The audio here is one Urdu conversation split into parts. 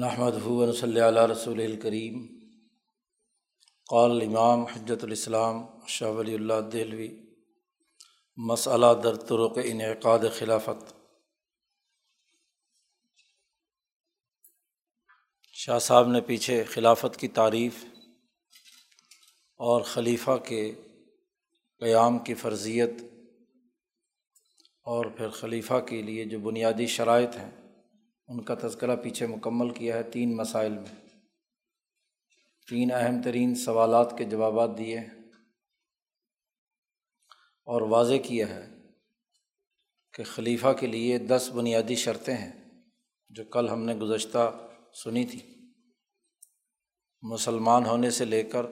نحمد ہُون صلی اللہ رسول الکریم قال امام حجت الاسلام شاہ ولی اللہ دہلوی، مسئلہ در طرق انعقاد خلافت. شاہ صاحب نے پیچھے خلافت کی تعریف اور خلیفہ کے قیام کی فرضیت اور پھر خلیفہ کے لیے جو بنیادی شرائط ہیں ان کا تذکرہ پیچھے مکمل کیا ہے تین مسائل میں۔ تین اہم ترین سوالات کے جوابات دیے۔ اور واضح کیا ہے کہ خلیفہ کے لیے دس بنیادی شرطیں ہیں جو کل ہم نے گزشتہ سنی تھی۔ مسلمان ہونے سے لے کر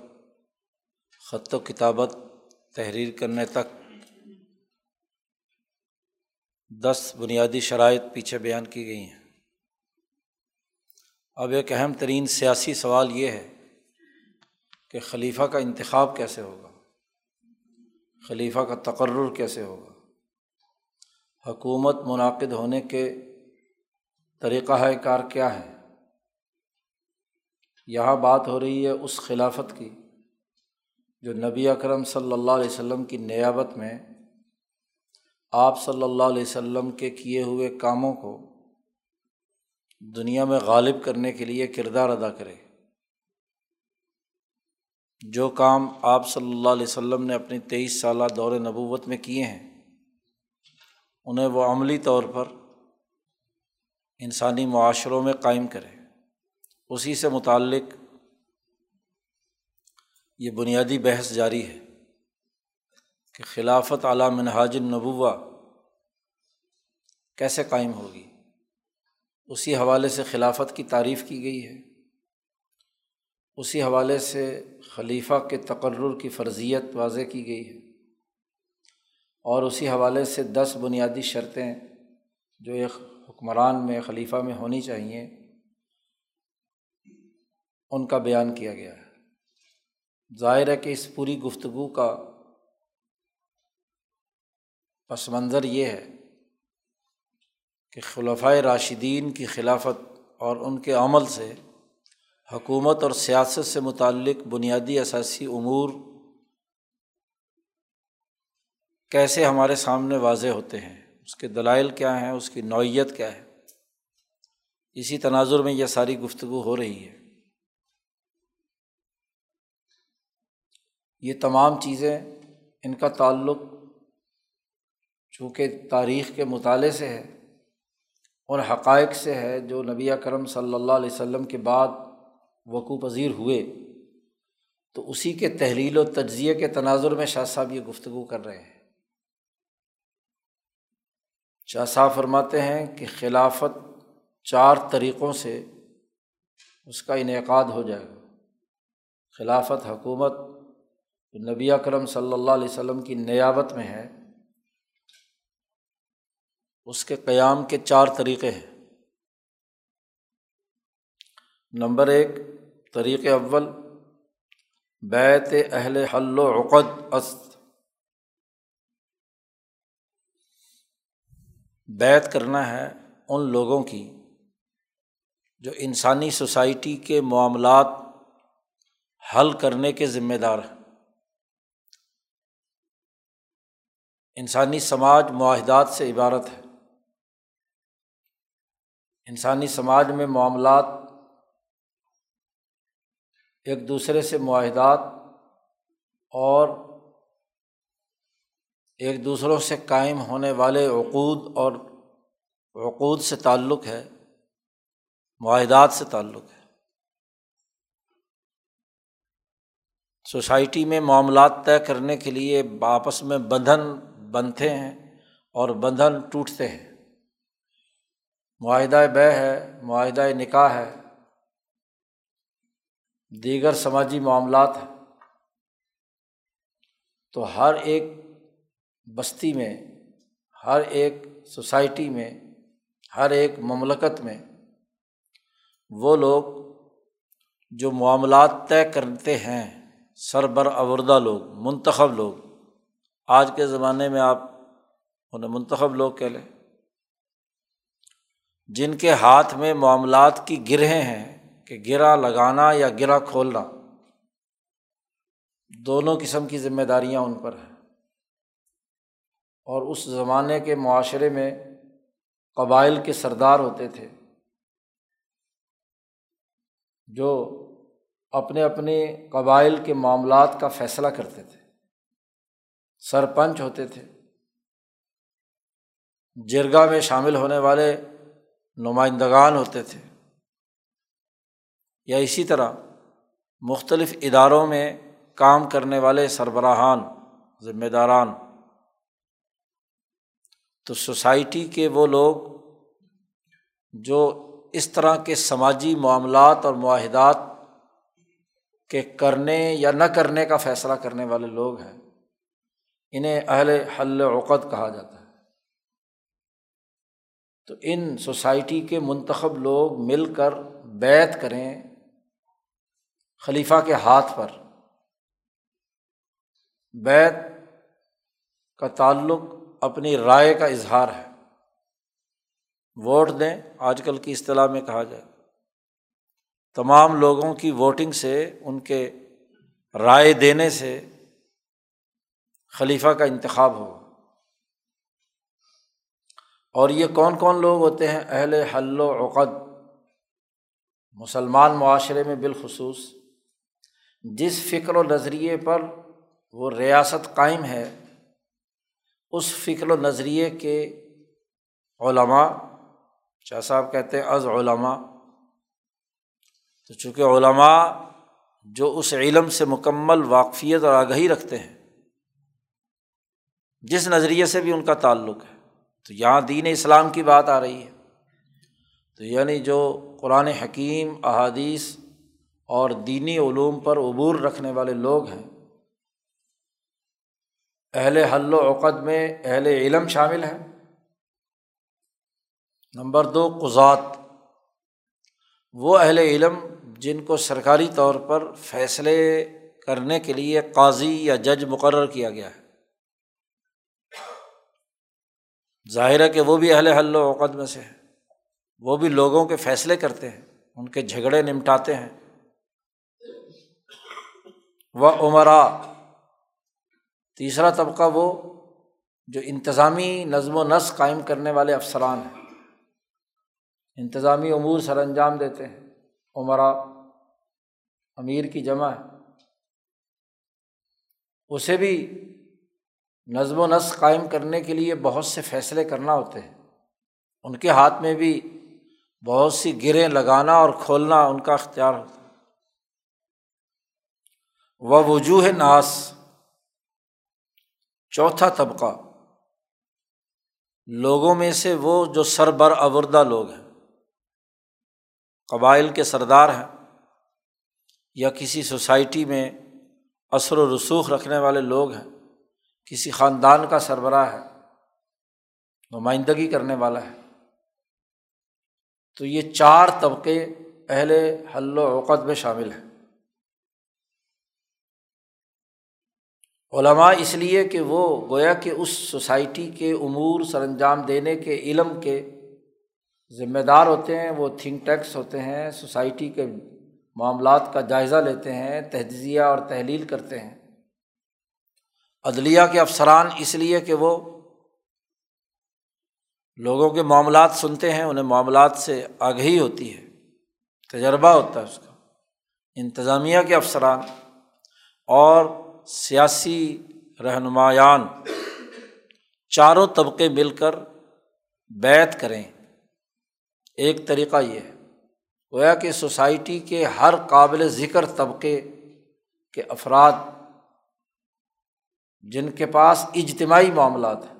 خط و کتابت تحریر کرنے تک دس بنیادی شرائط پیچھے بیان کی گئی ہیں۔ اب ایک اہم ترین سیاسی سوال یہ ہے کہ خلیفہ کا انتخاب کیسے ہوگا؟ خلیفہ کا تقرر کیسے ہوگا؟ حکومت منعقد ہونے کے طریقہ کار کیا ہے؟ یہاں بات ہو رہی ہے اس خلافت کی جو نبی اکرم صلی اللہ علیہ وسلم کی نیابت میں آپ صلی اللہ علیہ وسلم کے کیے ہوئے کاموں کو دنیا میں غالب کرنے کے لیے کردار ادا کرے۔ جو کام آپ صلی اللہ علیہ وسلم نے اپنی تیئیس سالہ دور نبوت میں کیے ہیں، انہیں وہ عملی طور پر انسانی معاشروں میں قائم کرے۔ اسی سے متعلق یہ بنیادی بحث جاری ہے کہ خلافت اعلیٰ منہاج النبوہ کیسے قائم ہوگی۔ اسی حوالے سے خلافت کی تعریف کی گئی ہے۔ اسی حوالے سے خلیفہ کے تقرر کی فرضیت واضح کی گئی ہے۔ اور اسی حوالے سے دس بنیادی شرطیں جو ایک حکمران میں، خلیفہ میں ہونی چاہئیں ان کا بیان کیا گیا ہے۔ ظاہر ہے کہ اس پوری گفتگو کا پس منظر یہ ہے کہ خلفۂ راشدین کی خلافت اور ان کے عمل سے حکومت اور سیاست سے متعلق بنیادی اثاثی امور کیسے ہمارے سامنے واضح ہوتے ہیں؟ اس کے دلائل کیا ہیں؟ اس کی نوعیت کیا ہے؟ اسی تناظر میں یہ ساری گفتگو ہو رہی ہے۔ یہ تمام چیزیں ان کا تعلق چونکہ تاریخ کے مطالعے سے ہے اور حقائق سے ہے جو نبی کرم صلی اللہ علیہ وسلم کے بعد وقوع پذیر ہوئے، تو اسی کے تحلیل و تجزیے کے تناظر میں شاہ صاحب یہ گفتگو کر رہے ہیں۔ شاہ صاحب فرماتے ہیں کہ خلافت چار طریقوں سے اس کا انعقاد ہو جائے گا۔ خلافت حکومت نبی کرم صلی اللہ علیہ وسلم کی نیابت میں ہے اس کے قیام کے چار طریقے ہیں۔ نمبر ایک، طریقے اول، بیت اہل حل و عقد است بیت کرنا ہے ان لوگوں کی جو انسانی سوسائٹی کے معاملات حل کرنے کے ذمہ دار ہیں۔ انسانی سماج معاہدات سے عبارت ہے۔ انسانی سماج میں معاملات ایک دوسرے سے معاہدات اور ایک دوسروں سے قائم ہونے والے عقود اور عقود سے تعلق ہے، معاہدات سے تعلق ہے۔ سوسائٹی میں معاملات طے کرنے کے لیے آپس میں بندھن بندھتے ہیں اور بندھن ٹوٹتے ہیں۔ معاہدہ بے ہے معاہدہ نکاح ہے۔ دیگر سماجی معاملات ہیں۔ تو ہر ایک بستی میں، ہر ایک سوسائٹی میں، ہر ایک مملکت میں وہ لوگ جو معاملات طے کرتے ہیں، سربر اوردہ لوگ، منتخب لوگ۔ آج کے زمانے میں آپ انہیں منتخب لوگ کہہ لیں۔ جن کے ہاتھ میں معاملات کی گرہیں ہیں کہ گرا لگانا یا گرا کھولنا، دونوں قسم کی ذمہ داریاں ان پر ہیں۔ اور اس زمانے کے معاشرے میں قبائل کے سردار ہوتے تھے، جو اپنے اپنے قبائل کے معاملات کا فیصلہ کرتے تھے۔ سرپنچ ہوتے تھے جرگا میں شامل ہونے والے نمائندگان ہوتے تھے۔ یا اسی طرح مختلف اداروں میں کام کرنے والے سربراہان، ذمہ داران۔ تو سوسائٹی کے وہ لوگ جو اس طرح کے سماجی معاملات اور معاہدات کے کرنے یا نہ کرنے کا فیصلہ کرنے والے لوگ ہیں، انہیں اہل حل عقد کہا جاتا ہے۔ تو ان سوسائٹی کے منتخب لوگ مل کر بیت کریں خلیفہ کے ہاتھ پر۔ بیت کا تعلق اپنی رائے کا اظہار ہے۔ ووٹ دیں، آج کل کی اصطلاح میں کہا جائے۔ تمام لوگوں کی ووٹنگ سے، ان کے رائے دینے سے خلیفہ کا انتخاب ہوگا اور یہ کون کون لوگ ہوتے ہیں؟ اہل حل و عقد، مسلمان معاشرے میں بالخصوص، جس فکر و نظریے پر وہ ریاست قائم ہے، اس فکر و نظریے کے علماء، شاہ صاحب کہتے ہیں از علماء۔ تو چونکہ علماء جو اس علم سے مکمل واقفیت اور آگہی رکھتے ہیں، جس نظریے سے بھی ان کا تعلق ہے۔ تو یہاں دین اسلام کی بات آ رہی ہے۔ تو یعنی جو قرآن حکیم، احادیث اور دینی علوم پر عبور رکھنے والے لوگ ہیں، اہل حل و عقد میں اہل علم شامل ہیں۔ نمبر دو قزات وہ اہل علم جن کو سرکاری طور پر فیصلے کرنے کے لیے قاضی یا جج مقرر کیا گیا ہے۔ ظاہر ہے کہ وہ بھی اہل حل و عقد میں سے ہے وہ بھی لوگوں کے فیصلے کرتے ہیں، ان کے جھگڑے نمٹاتے ہیں۔ وہ عمرا تیسرا طبقہ وہ جو انتظامی نظم و نسق قائم کرنے والے افسران ہیں۔ انتظامی امور سر انجام دیتے ہیں۔ عمرا امیر کی جمع ہے۔ اسے بھی نظم و نسق قائم کرنے کے لیے بہت سے فیصلے کرنا ہوتے ہیں۔ ان کے ہاتھ میں بھی بہت سی گریں لگانا اور کھولنا ان کا اختیار ہوتا ہے۔ وہ وجوہ ناس، چوتھا طبقہ۔ لوگوں میں سے وہ جو سربر اوردہ لوگ ہیں۔ قبائل کے سردار ہیں۔ یا کسی سوسائٹی میں اثر و رسوخ رکھنے والے لوگ ہیں۔ کسی خاندان کا سربراہ ہے، نمائندگی کرنے والا ہے۔ تو یہ چار طبقے اہل حل و عقد میں شامل ہیں۔ علماء اس لیے کہ وہ گویا کہ اس سوسائٹی کے امور سر انجام دینے کے علم کے ذمہ دار ہوتے ہیں، وہ تھنک ٹیکس ہوتے ہیں، سوسائٹی کے معاملات کا جائزہ لیتے ہیں، تجزیہ اور تحلیل کرتے ہیں۔ عدلیہ کے افسران اس لیے کہ وہ لوگوں کے معاملات سنتے ہیں، انہیں معاملات سے آگہی ہوتی ہے، تجربہ ہوتا ہے اس کا۔ انتظامیہ کے افسران اور سیاسی رہنمایان چاروں طبقے مل کر بیت کریں۔ ایک طریقہ یہ ہے، گویا کہ سوسائٹی کے ہر قابل ذکر طبقے کے افراد جن کے پاس اجتماعی معاملات ہیں۔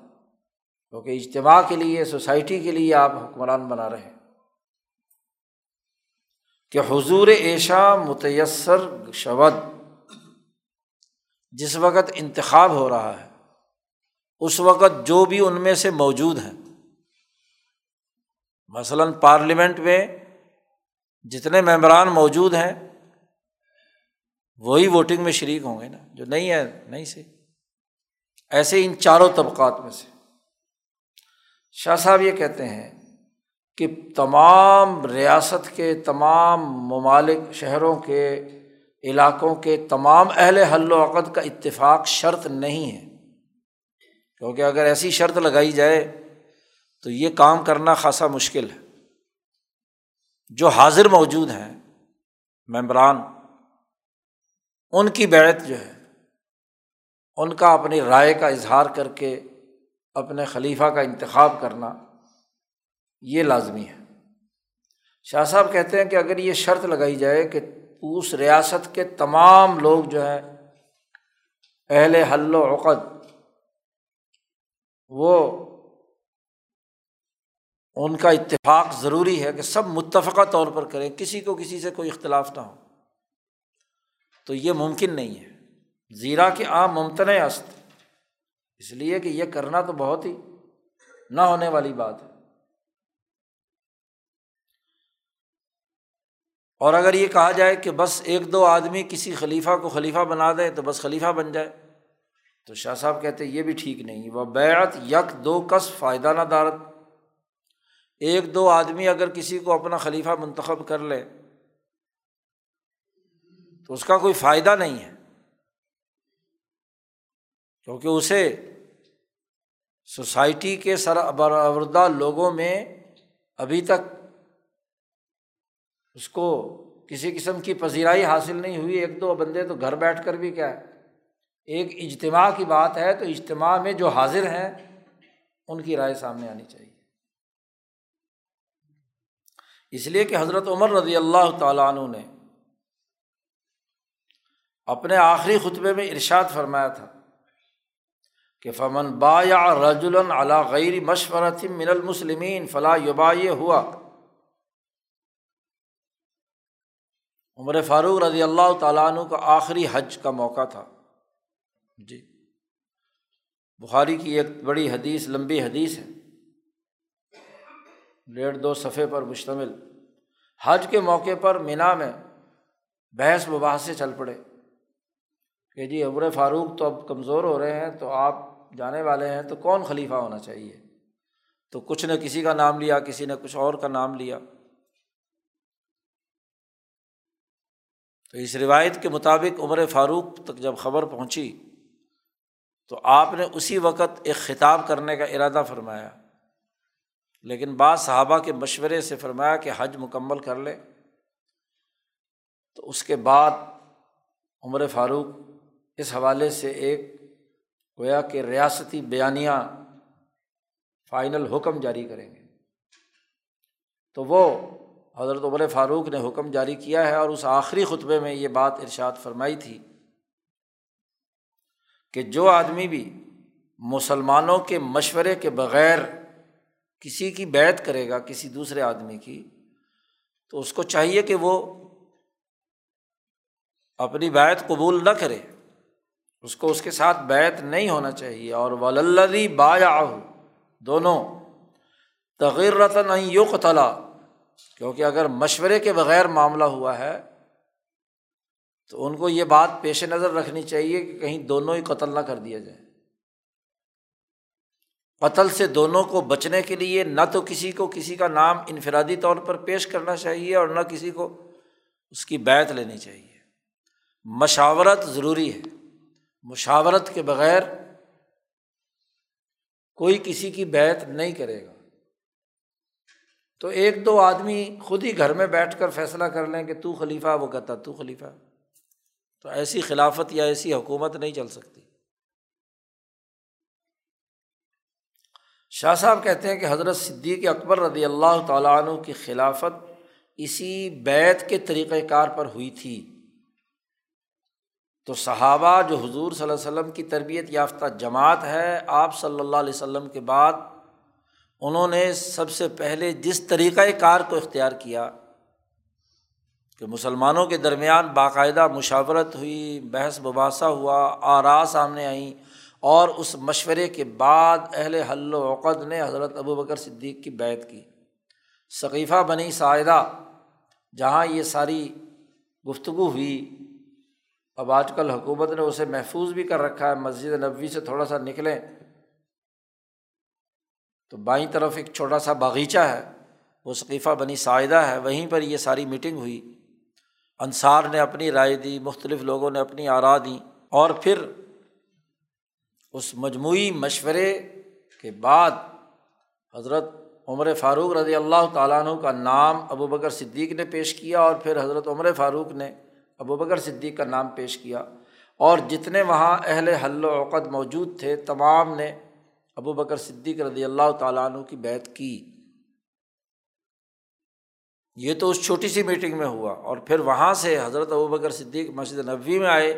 کیونکہ اجتماع کے لیے، سوسائٹی کے لیے آپ حکمران بنا رہے ہیں۔ کہ حضور ایشا متیسر شود جس وقت انتخاب ہو رہا ہے، اس وقت جو بھی ان میں سے موجود ہیں۔ مثلاً پارلیمنٹ میں جتنے ممبران موجود ہیں، وہی ووٹنگ میں شریک ہوں گے نا۔ جو نہیں ہے، نہیں سے۔ ایسے ان چاروں طبقات میں سے۔ شاہ صاحب یہ کہتے ہیں کہ تمام ریاست کے، تمام ممالک شہروں کے، علاقوں کے، تمام اہل حل و عقد کا اتفاق شرط نہیں ہے۔ کیونکہ اگر ایسی شرط لگائی جائے تو یہ کام کرنا خاصا مشکل ہے۔ جو حاضر موجود ہیں، ممبران، ان کی بیعت جو ہے ان کا اپنی رائے کا اظہار کر کے اپنے خلیفہ کا انتخاب کرنا یہ لازمی ہے۔ شاہ صاحب کہتے ہیں کہ اگر یہ شرط لگائی جائے کہ اس ریاست کے تمام لوگ جو ہے اہل حل و عقد، وہ ان کا اتفاق ضروری ہے کہ سب متفقہ طور پر کریں، کسی کو کسی سے کوئی اختلاف نہ ہو۔ تو یہ ممکن نہیں ہے۔ زیرا کہ عام ممتن است۔ اس لیے کہ یہ کرنا تو بہت ہی نہ ہونے والی بات ہے۔ اور اگر یہ کہا جائے کہ بس ایک دو آدمی کسی خلیفہ کو خلیفہ بنا دیں تو بس خلیفہ بن جائے، تو شاہ صاحب کہتے یہ بھی ٹھیک نہیں۔ وہ بیعت یک دو کس فائدہ نہ دارت۔ ایک دو آدمی اگر کسی کو اپنا خلیفہ منتخب کر لے تو اس کا کوئی فائدہ نہیں ہے۔ کیونکہ اسے سوسائٹی کے سر ابردہ لوگوں میں ابھی تک اس کو کسی قسم کی پذیرائی حاصل نہیں ہوئی۔ ایک دو بندے تو گھر بیٹھ کر بھی کیا ہے۔ ایک اجتماع کی بات ہے تو اجتماع میں جو حاضر ہیں، ان کی رائے سامنے آنی چاہیے۔ اس لیے کہ حضرت عمر رضی اللہ تعالیٰ عنہ نے اپنے آخری خطبے میں ارشاد فرمایا تھا۔ کہ فمن با یا رج علا غیر مشورت من المسلمین فلاں یوبا یہ ہوا عمر فاروق رضی اللہ تعالیٰ عنہ کا آخری حج کا موقع تھا۔ جی۔ بخاری کی ایک بڑی حدیث، لمبی حدیث ہے۔ ڈیڑھ دو صفحے پر مشتمل۔ حج کے موقع پر مینا میں بحث وباح سے چل پڑے۔ کہ جی عمر فاروق تو اب کمزور ہو رہے ہیں تو آپ جانے والے ہیں، تو کون خلیفہ ہونا چاہیے؟ تو کچھ نے کسی کا نام لیا، کسی نے کچھ اور کا نام لیا۔ تو اس روایت کے مطابق عمر فاروق تک جب خبر پہنچی، تو آپ نے اسی وقت ایک خطاب کرنے کا ارادہ فرمایا۔ لیکن بعض صحابہ کے مشورے سے فرمایا کہ حج مکمل کر لے۔ تو اس کے بعد عمر فاروق اس حوالے سے ایک گویا کہ ریاستی بیانیہ فائنل حکم جاری کریں گے۔ تو وہ حضرت عمر فاروق نے حکم جاری کیا ہے اور اس آخری خطبے میں یہ بات ارشاد فرمائی تھی کہ جو آدمی بھی مسلمانوں کے مشورے کے بغیر کسی کی بیت کرے گا کسی دوسرے آدمی کی، تو اس کو چاہیے کہ وہ اپنی بیت قبول نہ کرے۔ اس کو اس کے ساتھ بیت نہیں ہونا چاہیے۔ اور وللدی با دونوں۔ تغیر رتن یقتلا کیونکہ اگر مشورے کے بغیر معاملہ ہوا ہے، تو ان کو یہ بات پیش نظر رکھنی چاہیے کہ کہیں دونوں ہی قتل نہ کر دیا جائے۔ قتل سے دونوں کو بچنے کے لیے نہ تو کسی کو کسی کا نام انفرادی طور پر پیش کرنا چاہیے اور نہ کسی کو اس کی بیت لینی چاہیے۔ مشاورت ضروری ہے۔ مشاورت کے بغیر کوئی کسی کی بیت نہیں کرے گا۔ تو ایک دو آدمی خود ہی گھر میں بیٹھ کر فیصلہ کر لیں کہ تو خلیفہ، وہ کہتا تو خلیفہ۔ تو ایسی خلافت یا ایسی حکومت نہیں چل سکتی۔ شاہ صاحب کہتے ہیں کہ حضرت صدیق اکبر رضی اللہ تعالیٰ عنہ کی خلافت اسی بیت کے طریقۂ کار پر ہوئی تھی۔ تو صحابہ جو حضور صلی اللہ علیہ وسلم کی تربیت یافتہ جماعت ہے، آپ صلی اللہ علیہ وسلم کے بعد انہوں نے سب سے پہلے جس طریقۂ کار کو اختیار کیا کہ مسلمانوں کے درمیان باقاعدہ مشاورت ہوئی، بحث مباحثہ ہوا آرا سامنے آئیں اور اس مشورے کے بعد اہل حل و عقد نے حضرت ابو بکر صدیق کی بیت کی۔ ثقیفہ بنی ساعدہ، جہاں یہ ساری گفتگو ہوئی اب آج کل حکومت نے اسے محفوظ بھی کر رکھا ہے، مسجد نبوی سے تھوڑا سا نکلیں۔ تو بائیں طرف ایک چھوٹا سا باغیچہ ہے، وہ ثقیفہ بنی ساعدہ ہے، وہیں پر یہ ساری میٹنگ ہوئی۔ انصار نے اپنی رائے دی، مختلف لوگوں نے اپنی آرا دیں اور پھر اس مجموعی مشورے کے بعد حضرت عمر فاروق رضی اللہ تعالیٰ عنہ کا نام ابو بکر صدیق نے پیش کیا اور پھر حضرت عمر فاروق نے ابو بکر صدیق کا نام پیش کیا اور جتنے وہاں اہل حل و عقد موجود تھے، تمام نے ابو بکر صدیق رضی اللہ تعالیٰ عنہ کی بیت کی۔ یہ تو اس چھوٹی سی میٹنگ میں ہوا اور پھر وہاں سے حضرت ابو بکر صدیق مسجد نبوی میں آئے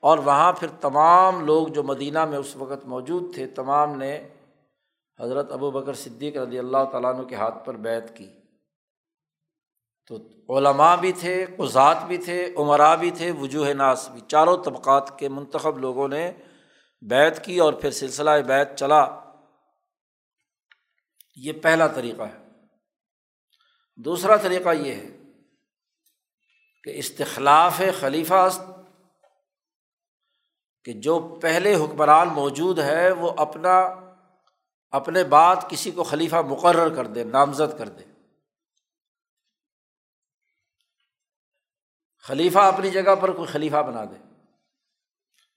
اور وہاں پھر تمام لوگ جو مدینہ میں اس وقت موجود تھے، تمام نے حضرت ابو بکر صدیق رضی اللہ تعالیٰ عنہ کے ہاتھ پر بیت کی۔ تو علماء بھی تھے قزات بھی تھے عمرا بھی تھے، وجوہ ناس بھی۔ چاروں طبقات کے منتخب لوگوں نے بیت کی اور پھر سلسلہ بیت چلا۔ یہ پہلا طریقہ ہے۔ دوسرا طریقہ یہ ہے کہ استخلاف خلیفہ کہ جو پہلے حکمران موجود ہے، وہ اپنا، اپنے بعد کسی کو خلیفہ مقرر کر دے، نامزد کر دے۔ خلیفہ اپنی جگہ پر کوئی خلیفہ بنا دے۔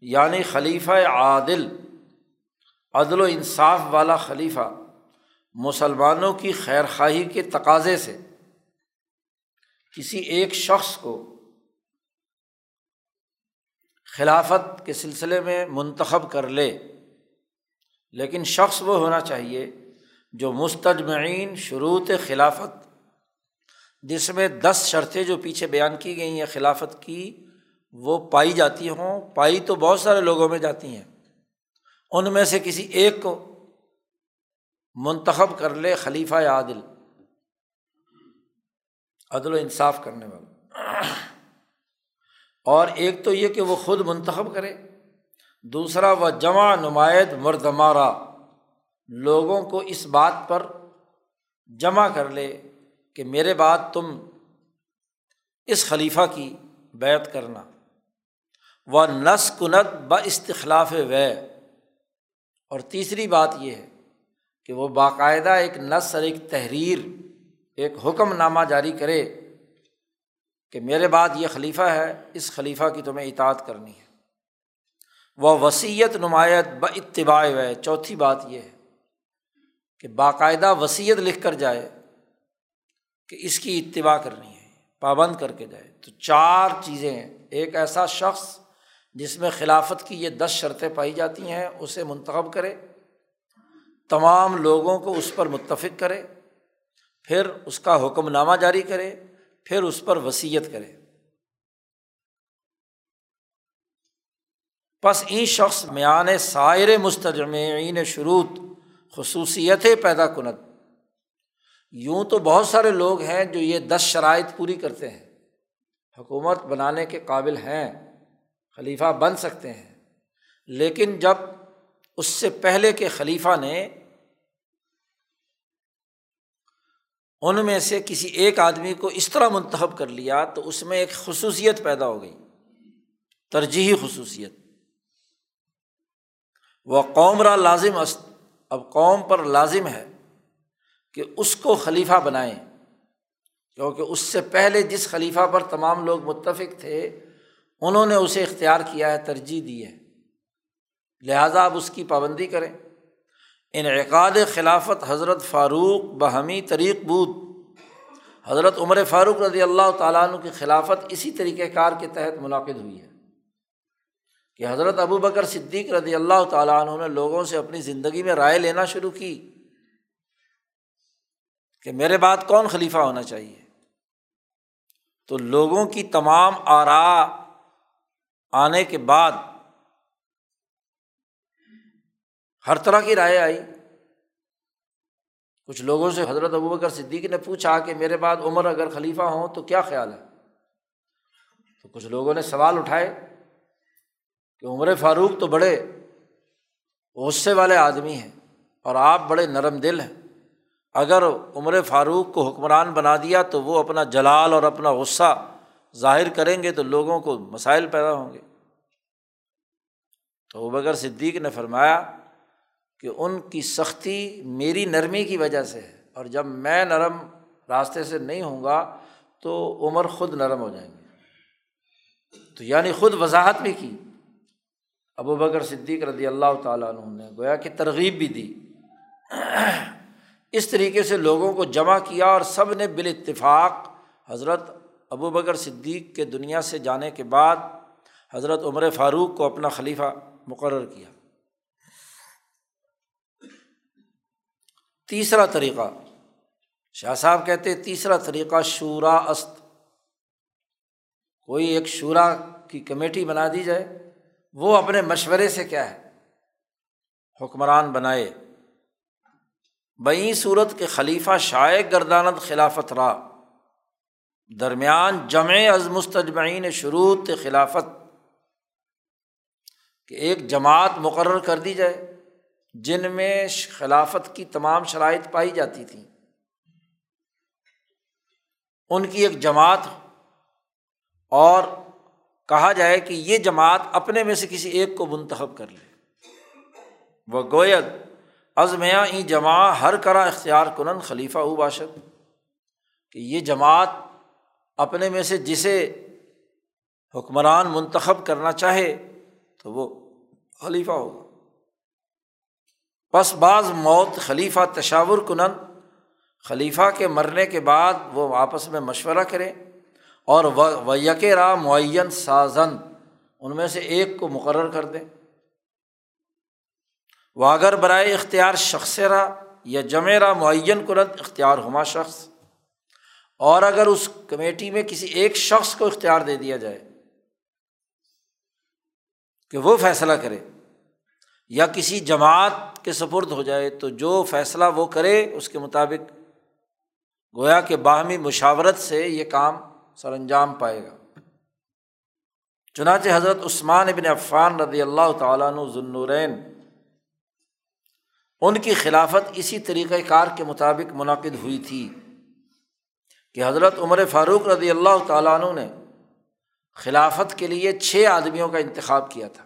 یعنی خلیفہ عادل، عدل و انصاف والا خلیفہ، مسلمانوں کی خیر خواہی کے تقاضے سے۔ کسی ایک شخص کو خلافت کے سلسلے میں منتخب کر لے، لیکن شخص وہ ہونا چاہیے جو مستجمعین شروط خلافت جس میں دس شرطیں جو پیچھے بیان کی گئی ہیں خلافت کی، وہ پائی جاتی ہوں۔ پائی تو بہت سارے لوگوں میں جاتی ہیں۔ ان میں سے کسی ایک کو منتخب کر لے خلیفہ عادل۔ عدل و انصاف کرنے والا۔ اور ایک تو یہ کہ وہ خود منتخب کرے۔ دوسرا، وہ جمع نمایت مردمارا لوگوں کو اس بات پر جمع کر لے۔ کہ میرے بعد تم اس خلیفہ کی بیت کرنا۔ و نس کنت ب استخلاف وے۔ اور تیسری بات یہ ہے کہ وہ باقاعدہ ایک نس اور ایک تحریر، ایک حکم نامہ جاری کرے کہ میرے بعد یہ خلیفہ ہے، اس خلیفہ کی تمہیں اطاعت کرنی ہے۔ وہ وسیعت نمایت ب اتباع وے۔ چوتھی بات یہ ہے کہ باقاعدہ وسیعت لکھ کر جائے کہ اس کی اتباع کرنی ہے، پابند کر کے جائے۔ تو چار چیزیں ہیں۔ ایک ایسا شخص جس میں خلافت کی یہ دس شرطیں پائی جاتی ہیں، اسے منتخب کرے، تمام لوگوں کو اس پر متفق کرے، پھر اس کا حکم نامہ جاری کرے، پھر اس پر وسیعت کرے۔ بس این شخص میان سائر مستجمعین شروط، خصوصیتیں پیدا کنت۔ یوں تو بہت سارے لوگ ہیں جو یہ دس شرائط پوری کرتے ہیں، حکومت بنانے کے قابل ہیں، خلیفہ بن سکتے ہیں، لیکن جب اس سے پہلے کے خلیفہ نے ان میں سے کسی ایک آدمی کو اس طرح منتخب کر لیا تو اس میں ایک خصوصیت پیدا ہو گئی، ترجیحی خصوصیت۔ وہ قوم را لازم است، اب قوم پر لازم ہے۔ کہ اس کو خلیفہ بنائیں۔ کیونکہ اس سے پہلے جس خلیفہ پر تمام لوگ متفق تھے، انہوں نے اسے اختیار کیا ہے، ترجیح دی ہے۔ لہٰذا اب اس کی پابندی کریں۔ انعقاد خلافت حضرت فاروق بہمی طریق بود۔ حضرت عمر فاروق رضی اللہ تعالیٰ عنہ کی خلافت اسی طریقۂ کار کے تحت منعقد ہوئی ہے کہ حضرت ابو بکر صدیق رضی اللہ تعالیٰ عنہ نے لوگوں سے اپنی زندگی میں رائے لینا شروع کی۔ کہ میرے بعد کون خلیفہ ہونا چاہیے؟ تو لوگوں کی تمام آرا آنے کے بعد ہر طرح کی رائے آئی۔ کچھ لوگوں سے حضرت ابو بکر صدیق نے پوچھا کہ میرے بعد عمر اگر خلیفہ ہوں تو کیا خیال ہے؟ تو کچھ لوگوں نے سوال اٹھائے کہ عمر فاروق تو بڑے غصے والے آدمی ہیں اور آپ بڑے نرم دل ہیں۔ اگر عمر فاروق کو حکمران بنا دیا تو وہ اپنا جلال اور اپنا غصہ ظاہر کریں گے تو لوگوں کو مسائل پیدا ہوں گے۔ تو بغیر صدیق نے فرمایا کہ ان کی سختی میری نرمی کی وجہ سے ہے اور جب میں نرم راستے سے نہیں ہوں گا تو عمر خود نرم ہو جائیں گے۔ تو یعنی خود وضاحت بھی کی۔ ابو بکر صدیق رضی اللہ تعالیٰ عنہ نے گویا کہ ترغیب بھی دی۔ اس طریقے سے لوگوں کو جمع کیا اور سب نے بال اتفاق حضرت ابو بکر صدیق کے دنیا سے جانے کے بعد حضرت عمر فاروق کو اپنا خلیفہ مقرر کیا۔ تیسرا طریقہ، شاہ صاحب کہتے تیسرا طریقہ شعرا است۔ کوئی ایک شعرا کی کمیٹی بنا دی جائے، وہ اپنے مشورے سے کیا ہے؟ حکمران بنائے۔ بئی صورت کے خلیفہ شائع گردانت خلافت را۔ درمیان جمع از مستجمعین شروط خلافت کہ ایک جماعت مقرر کر دی جائے، جن میں خلافت کی تمام شرائط پائی جاتی تھیں۔ ان کی ایک جماعت اور کہا جائے کہ یہ جماعت اپنے میں سے کسی ایک کو منتخب کر لے۔ وہ گوید ازمیا ای جمع ہر کرا اختیار کنن خلیفہ او باشد کہ یہ جماعت اپنے میں سے جسے حکمران منتخب کرنا چاہے تو وہ خلیفہ ہوگا پس بعض موت خلیفہ تشاور کنن، خلیفہ کے مرنے کے بعد وہ آپس میں مشورہ کرے اور وہ یک را معین سازن، ان میں سے ایک کو مقرر کر دیں۔ وہ اگر برائے اختیار شخص را یا جمع را معین کنت اختیار ہما شخص۔ اور اگر اس کمیٹی میں کسی ایک شخص کو اختیار دے دیا جائے، کہ وہ فیصلہ کرے یا کسی جماعت کے سپرد ہو جائے، تو جو فیصلہ وہ کرے، اس کے مطابق گویا کہ باہمی مشاورت سے یہ کام سر انجام پائے گا۔ چنانچہ حضرت عثمان ابن عفان رضی اللہ تعالیٰ عنہ ذنورین ان کی خلافت اسی طریقۂ کار کے مطابق منعقد ہوئی تھی کہ حضرت عمر فاروق رضی اللہ تعالیٰ عنہ نے خلافت کے لیے چھ آدمیوں کا انتخاب کیا تھا۔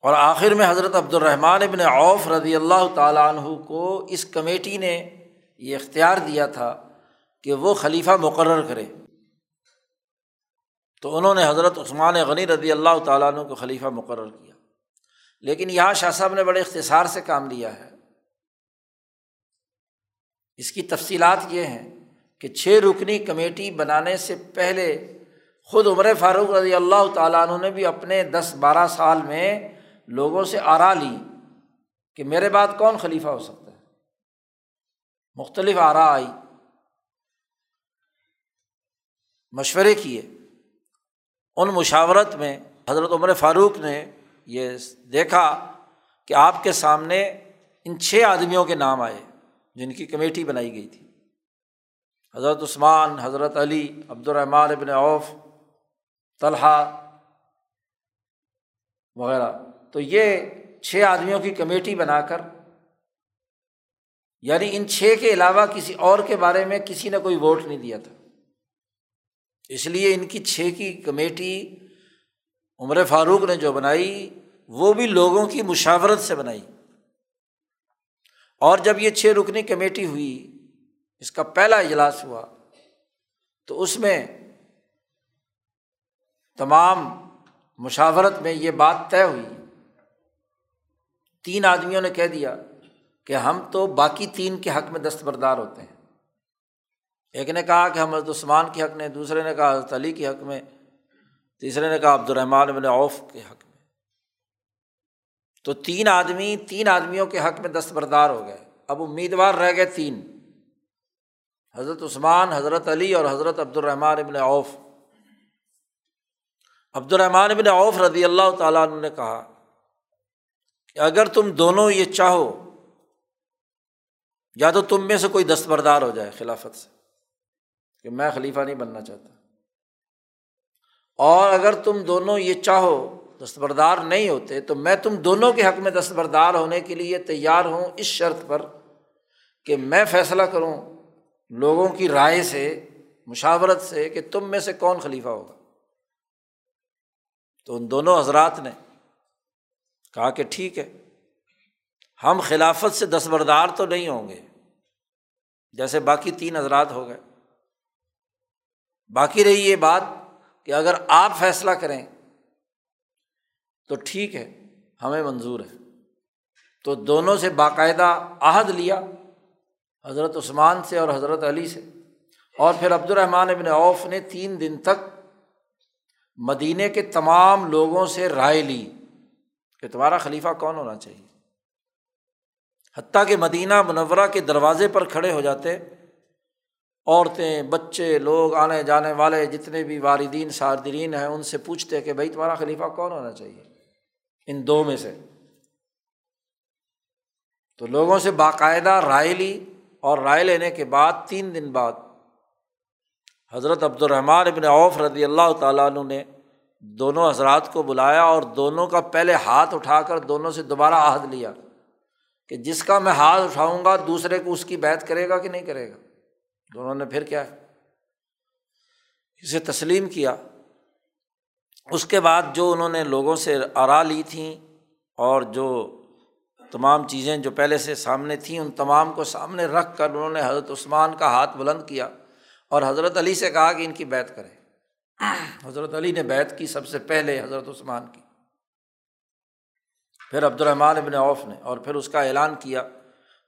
اور آخر میں حضرت عبد الرحمٰن ابن اوف رضی اللہ تعالیٰ عنہ کو اس کمیٹی نے یہ اختیار دیا تھا کہ وہ خلیفہ مقرر کرے۔ تو انہوں نے حضرت عثمان غنی رضی اللہ تعالیٰ عنہ کو خلیفہ مقرر کیا۔ لیکن یہاں شاہ صاحب نے بڑے اختصار سے کام لیا ہے۔ اس کی تفصیلات یہ ہیں کہ چھ رکنی کمیٹی بنانے سے پہلے خود عمر فاروق رضی اللہ تعالیٰ عنہ نے بھی اپنے دس بارہ سال میں لوگوں سے آرا لی کہ میرے بعد کون خلیفہ ہو سکتا ہے۔ مختلف آرا آئی، مشورے کیے۔ ان مشاورت میں حضرت عمر فاروق نے یہ دیکھا کہ آپ کے سامنے ان چھ آدمیوں کے نام آئے جن کی کمیٹی بنائی گئی تھی۔ حضرت عثمان، حضرت علی عبد الرحمٰن ابن اوف طلحہ وغیرہ۔ تو یہ چھ آدمیوں کی کمیٹی بنا کر یعنی ان چھ کے علاوہ کسی اور کے بارے میں کسی نے کوئی ووٹ نہیں دیا تھا۔ اس لیے ان کی چھ کی کمیٹی عمر فاروق نے جو بنائی، وہ بھی لوگوں کی مشاورت سے بنائی۔ اور جب یہ چھ رکنی کمیٹی ہوئی، اس کا پہلا اجلاس ہوا، تو اس میں تمام مشاورت میں یہ بات طے ہوئی۔ تین آدمیوں نے کہہ دیا کہ ہم تو باقی تین کے حق میں دستبردار ہوتے ہیں۔ ایک نے کہا کہ ہم حضرت عثمان کے حق میں، دوسرے نے کہا حضرت علی کے حق میں۔ تیسرے نے کہا عبد الرحمٰن بن اوف کے حق میں۔ تو تین آدمی، تین آدمیوں کے حق میں دستبردار ہو گئے۔ اب امیدوار رہ گئے تین۔ حضرت عثمان، حضرت علی اور حضرت عبد الرحمٰن ابن اوف عبد الرحمٰن ابن اوف رضی اللہ تعالیٰ عنہ نے کہا کہ اگر تم دونوں یہ چاہو، یا تو تم میں سے کوئی دستبردار ہو جائے خلافت سے، کہ میں خلیفہ نہیں بننا چاہتا۔ اور اگر تم دونوں یہ چاہو دستبردار نہیں ہوتے، تو میں تم دونوں کے حق میں دستبردار ہونے کے لیے تیار ہوں اس شرط پر کہ میں فیصلہ کروں لوگوں کی رائے سے، مشاورت سے کہ تم میں سے کون خلیفہ ہوگا۔ تو ان دونوں حضرات نے کہا کہ ٹھیک ہے، ہم خلافت سے دستبردار تو نہیں ہوں گے، جیسے باقی تین حضرات ہو گئے۔ باقی رہی یہ بات کہ اگر آپ فیصلہ کریں تو ٹھیک ہے، ہمیں منظور ہے۔ تو دونوں سے باقاعدہ عہد لیا، حضرت عثمان سے اور حضرت علی سے۔ اور پھر عبد الرحمٰن ابن اوف نے تین دن تک مدینے کے تمام لوگوں سے رائے لی کہ تمہارا خلیفہ کون ہونا چاہیے۔ حتیٰ کہ مدینہ منورہ کے دروازے پر کھڑے ہو جاتے عورتیں، بچے، لوگ، آنے جانے والے جتنے بھی والدین ساردرین ہیں، ان سے پوچھتے کہ بھائی تمہارا خلیفہ کون ہونا چاہیے؟ ان دو میں سے۔ تو لوگوں سے باقاعدہ رائے لی اور رائے لینے کے بعد تین دن بعد حضرت عبد الرحمٰن ابن اوف رضی اللہ تعالیٰ عنہ نے دونوں حضرات کو بلایا اور دونوں کا پہلے ہاتھ اٹھا کر دونوں سے دوبارہ عہد لیا کہ جس کا میں ہاتھ اٹھاؤں گا، دوسرے کو اس کی بیت کرے گا کہ نہیں کرے گا؟ دونوں نے پھر کیا اسے تسلیم کیا۔ اس کے بعد جو انہوں نے لوگوں سے آرا لی تھیں اور جو تمام چیزیں جو پہلے سے سامنے تھیں، ان تمام کو سامنے رکھ کر انہوں نے حضرت عثمان کا ہاتھ بلند کیا اور حضرت علی سے کہا کہ ان کی بیت کرے حضرت علی نے بیت کی سب سے پہلے حضرت عثمان کی۔ پھر عبد الرحمٰن ابن اوف نے اور پھر اس کا اعلان کیا۔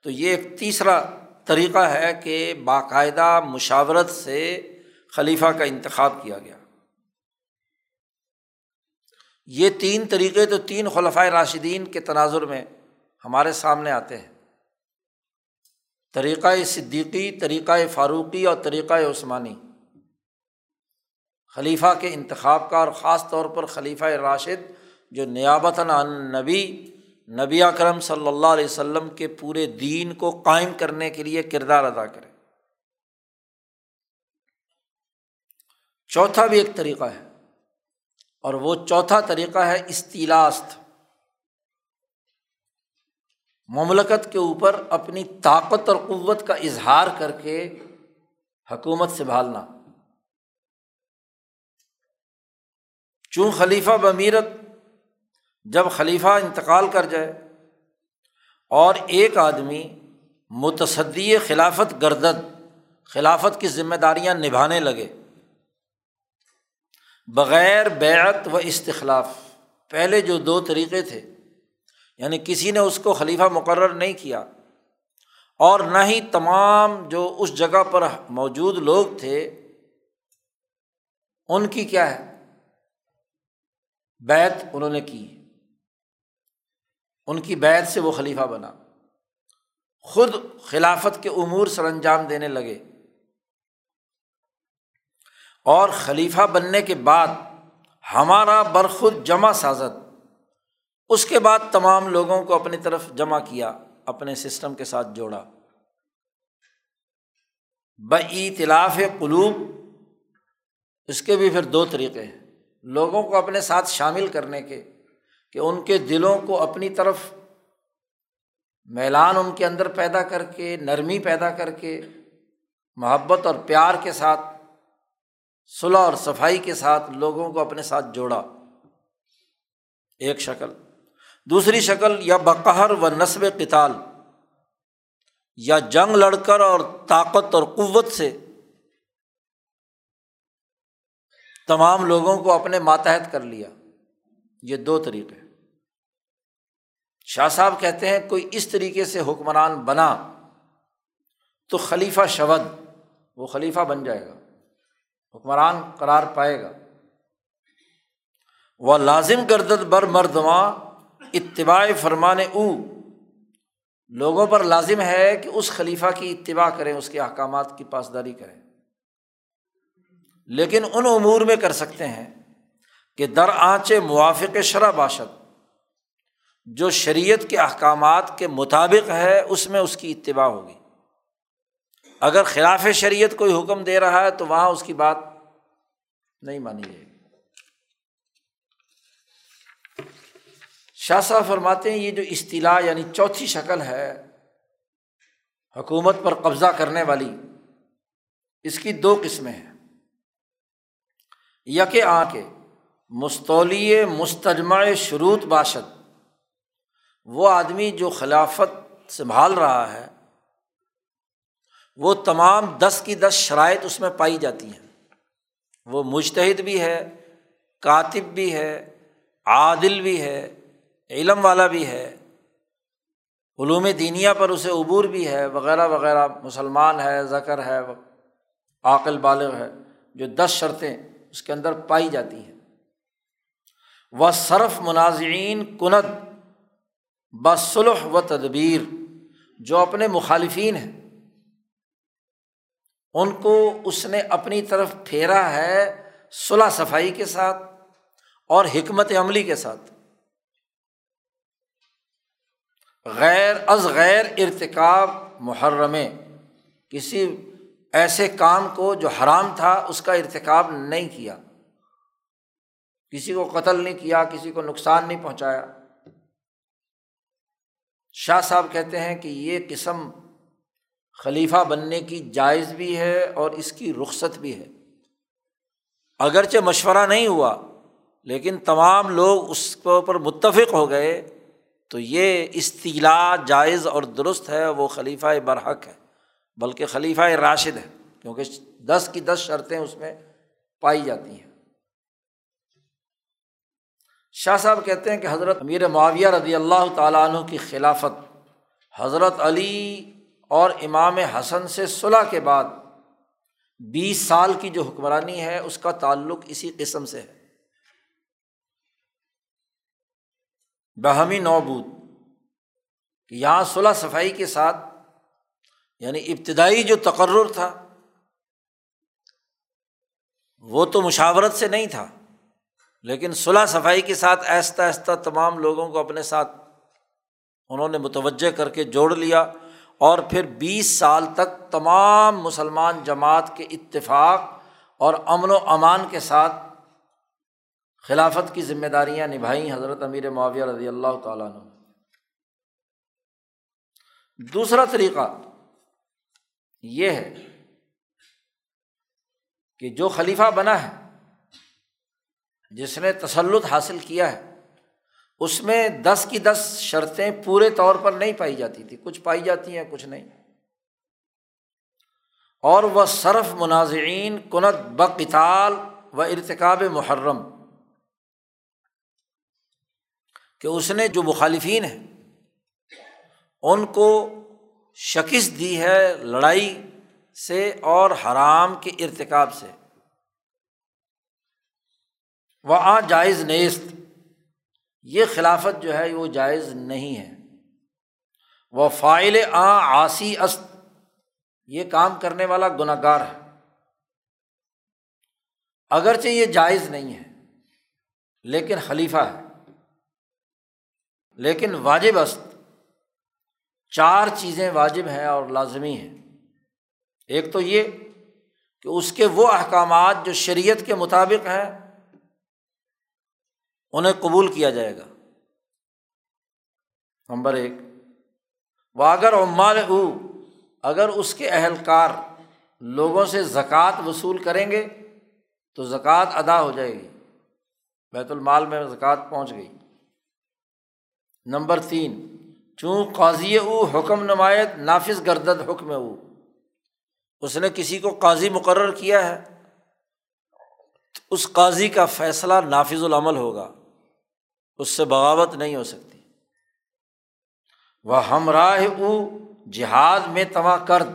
تو یہ ایک تیسرا طریقہ ہے کہ باقاعدہ مشاورت سے خلیفہ کا انتخاب کیا گیا۔ یہ تین طریقے تو تین خلفۂ راشدین کے تناظر میں ہمارے سامنے آتے ہیں۔ طریقۂ صدیقی طریقۂ فاروقی اور طریقۂ عثمانی۔ خلیفہ کے انتخاب کا اور خاص طور پر خلیفہ راشد جو نیابتاً نبی نبی اکرم صلی اللہ علیہ وسلم کے پورے دین کو قائم کرنے کے لیے کردار ادا کرے۔ چوتھا بھی ایک طریقہ ہے، اور وہ چوتھا طریقہ ہے استیلاست۔ مملکت کے اوپر اپنی طاقت اور قوت کا اظہار کر کے حکومت سنبھالنا۔ چون خلیفہ بمیرت جب خلیفہ انتقال کر جائے اور ایک آدمی متصدی خلافت گردد خلافت کی ذمہ داریاں نبھانے لگے، بغیر بیعت و استخلاف، پہلے جو دو طریقے تھے یعنی کسی نے اس کو خلیفہ مقرر نہیں کیا اور نہ ہی تمام جو اس جگہ پر موجود لوگ تھے، ان کی کیا ہے؟ بیت انہوں نے کی۔ ان کی بیت سے وہ خلیفہ بنا۔ خود خلافت کے امور سر انجام دینے لگے۔ اور خلیفہ بننے کے بعد ہمارا برخود جمع سازت۔ اس کے بعد تمام لوگوں کو اپنی طرف جمع کیا، اپنے سسٹم کے ساتھ جوڑا۔ بلاف قلوب، اس کے بھی پھر دو طریقے ہیں۔ لوگوں کو اپنے ساتھ شامل کرنے کے کہ ان کے دلوں کو اپنی طرف میلان ان کے اندر پیدا کر کے، نرمی پیدا کر کے، محبت اور پیار کے ساتھ صلاح اور صفائی کے ساتھ لوگوں کو اپنے ساتھ جوڑا۔ ایک شکل۔ دوسری شکل، یا بقہر و نصب قتال، یا جنگ لڑ کر اور طاقت اور قوت سے تمام لوگوں کو اپنے ماتحت کر لیا۔ یہ دو طریقے۔ شاہ صاحب کہتے ہیں، کوئی اس طریقے سے حکمران بنا تو خلیفہ شود، وہ خلیفہ بن جائے گا، حکمران قرار پائے گا۔ وہ لازم گردد بر مردواں اتباع فرمان او۔ لوگوں پر لازم ہے کہ اس خلیفہ کی اتباع کریں، اس کے احکامات کی پاسداری کریں۔ لیکن ان امور میں کر سکتے ہیں کہ در آنچ موافق شرح باشد۔ جو شریعت کے احکامات کے مطابق ہے، اس میں اس کی اتباع ہوگی۔ اگر خلاف شریعت کوئی حکم دے رہا ہے، تو وہاں اس کی بات نہیں مانی جائے گی۔ شاہ صاحب فرماتے ہیں، یہ جو اصطلاح یعنی چوتھی شکل ہے حکومت پر قبضہ کرنے والی، اس کی دو قسمیں ہیں۔ یک آ کے مستولی مستجمع شروط باشد۔ وہ آدمی جو خلافت سنبھال رہا ہے، وہ تمام دس کی دس شرائط اس میں پائی جاتی ہیں۔ وہ مشتحد بھی ہے، کاتب بھی ہے، عادل بھی ہے، علم والا بھی ہے، علوم دینیا پر اسے عبور بھی ہے، وغیرہ وغیرہ۔ مسلمان ہے ذکر ہے، عاقل، بالغ ہے، جو دس شرطیں اس کے اندر پائی جاتی ہیں۔ وہ صرف مناظرین کنت بصلح و تدبیر، جو اپنے مخالفین ہیں۔ ان کو اس نے اپنی طرف پھیرا ہے صلاح صفائی کے ساتھ اور حکمت عملی کے ساتھ۔ غیر از غیر ارتکاب محرم کسی ایسے کام کو جو حرام تھا اس کا ارتکاب نہیں کیا۔ کسی کو قتل نہیں کیا، کسی کو نقصان نہیں پہنچایا۔ شاہ صاحب کہتے ہیں کہ یہ قسم خلیفہ بننے کی جائز بھی ہے اور اس کی رخصت بھی ہے۔ اگرچہ مشورہ نہیں ہوا، لیکن تمام لوگ اس کے اوپر متفق ہو گئے، تو یہ استیلا جائز اور درست ہے، وہ خلیفہ برحق ہے، بلکہ خلیفہ راشد ہے، کیونکہ دس کی دس شرطیں اس میں پائی جاتی ہیں۔ شاہ صاحب کہتے ہیں کہ حضرت امیر معاویہ رضی اللہ تعالیٰ عنہ کی خلافت حضرت علی اور امام حسن سے صلاح کے بعد بیس سال کی جو حکمرانی ہے، اس کا تعلق اسی قسم سے ہے۔ بہمی نوبود، کہ یہاں صلاح صفائی کے ساتھ یعنی ابتدائی جو تقرر تھا، وہ تو مشاورت سے نہیں تھا۔ لیکن صلاح صفائی کے ساتھ آہستہ آہستہ تمام لوگوں کو اپنے ساتھ انہوں نے متوجہ کر کے جوڑ لیا اور پھر بیس سال تک تمام مسلمان جماعت کے اتفاق اور امن و امان کے ساتھ خلافت کی ذمہ داریاں نبھائیں حضرت امیر معاویہ رضی اللہ تعالیٰ نے دوسرا طریقہ یہ ہے کہ جو خلیفہ بنا ہے جس نے تسلط حاصل کیا ہے، اس میں دس کی دس شرطیں پورے طور پر نہیں پائی جاتی تھی۔ کچھ پائی جاتی ہیں، کچھ نہیں۔ اور وہ صرف مناظرین کنت بقتال و ارتکاب محرم۔ کہ اس نے جو مخالفین ہیں، ان کو شکست دی ہے لڑائی سے اور حرام کے ارتکاب سے۔ وہ آ جائز نیست۔ یہ خلافت جو ہے وہ جائز نہیں ہے۔ وہ فائل آ آسی است۔ یہ کام کرنے والا گناہ گار ہے۔ اگرچہ یہ جائز نہیں ہے، لیکن خلیفہ ہے۔ لیکن واجب است۔ چار چیزیں واجب ہیں اور لازمی ہیں۔ ایک تو یہ کہ اس کے وہ احکامات جو شریعت کے مطابق ہیں انہیں قبول کیا جائے گا۔ نمبر ایک وہ اگر عمال او، اگر اس کے اہلکار لوگوں سے زکوٰۃ وصول کریں گے تو زکوٰۃ ادا ہو جائے گی۔ بیت المال میں زکوٰۃ پہنچ گئی۔ نمبر تین چوں قاضی او حکم نمایت نافذ گردد حکم او۔ اس نے کسی کو قاضی مقرر کیا ہے اس قاضی کا فیصلہ نافذ العمل ہوگا۔ اس سے بغاوت نہیں ہو سکتی۔ وہ ہمراہ او جہاد میں تما کرد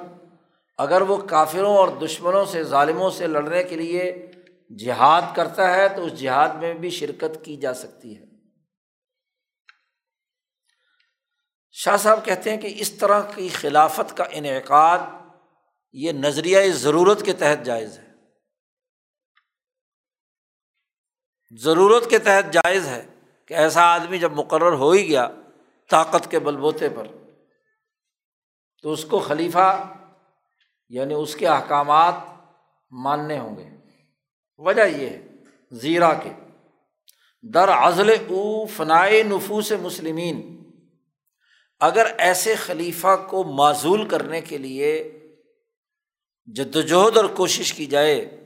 اگر وہ کافروں اور دشمنوں سے، ظالموں سے لڑنے کے لیے جہاد کرتا ہے، تو اس جہاد میں بھی شرکت کی جا سکتی ہے۔ شاہ صاحب کہتے ہیں کہ اس طرح کی خلافت کا انعقاد یہ نظریۂ ضرورت کے تحت جائز ہے۔ ضرورت کے تحت جائز ہے۔ کہ ایسا آدمی جب مقرر ہو ہی گیا طاقت کے بل بوتے پر، تو اس کو خلیفہ یعنی اس کے احکامات ماننے ہوں گے۔ وجہ یہ ہے، زیرہ کے۔ در ازل او فنائے نفوس مسلمین، اگر ایسے خلیفہ کو معزول کرنے کے لیے جد وجہد اور کوشش کی جائے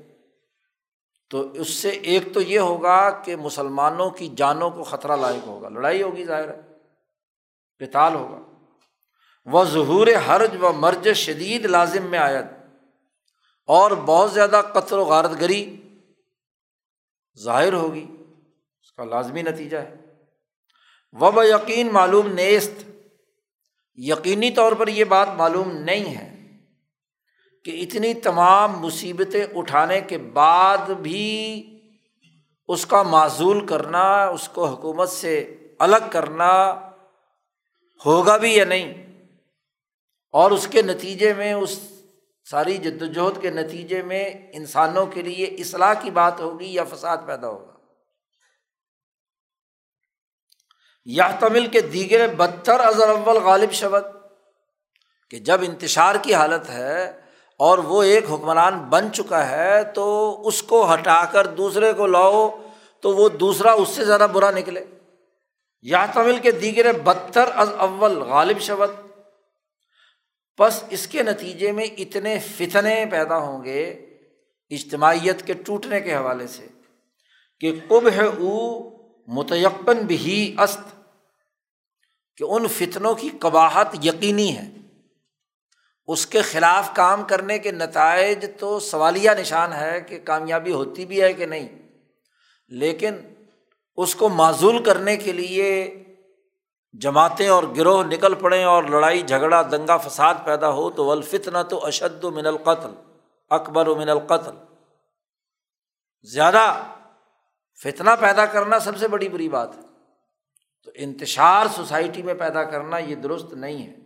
تو اس سے ایک تو یہ ہوگا کہ مسلمانوں کی جانوں کو خطرہ لائق ہوگا، لڑائی ہوگی ظاہر ہے کتال ہوگا۔ وہ ظہور حرج و مرج شدید لازم میں آیت اور بہت زیادہ قطر و غارت گری ظاہر ہوگی، اس کا لازمی نتیجہ ہے۔ وب یقین معلوم نیست۔ یقینی طور پر یہ بات معلوم نہیں ہے۔ کہ اتنی تمام مصیبتیں اٹھانے کے بعد بھی اس کا معزول کرنا، اس کو حکومت سے الگ کرنا ہوگا بھی یا نہیں؟ اور اس کے نتیجے میں، اس ساری جد وجہد کے نتیجے میں انسانوں کے لیے اصلاح کی بات ہوگی یا فساد پیدا ہوگا؟ یا تمل کے دیگر بدتر ازر اول غالب شبد کہ جب انتشار کی حالت ہے اور وہ ایک حکمران بن چکا ہے تو اس کو ہٹا کر دوسرے کو لاؤ تو وہ دوسرا اس سے زیادہ برا نکلے۔ یا تمل کے دیگر بدتر از اول غالب شبد بس اس کے نتیجے میں اتنے فتنے پیدا ہوں گے اجتماعیت کے ٹوٹنے کے حوالے سے کہ کب ہے او متیقن بھی است، کہ ان فتنوں کی قباہت یقینی ہے۔ اس کے خلاف کام کرنے کے نتائج تو سوالیہ نشان ہے کہ کامیابی ہوتی بھی ہے کہ نہیں۔ لیکن اس کو معزول کرنے کے لیے جماعتیں اور گروہ نکل پڑیں اور لڑائی، جھگڑا، دنگا فساد پیدا ہو تو الفتنا تو اشد و من القتل، اکبر و من القتل۔ زیادہ فتنا پیدا کرنا سب سے بڑی بری بات ہے۔ تو انتشار سوسائٹی میں پیدا کرنا یہ درست نہیں ہے۔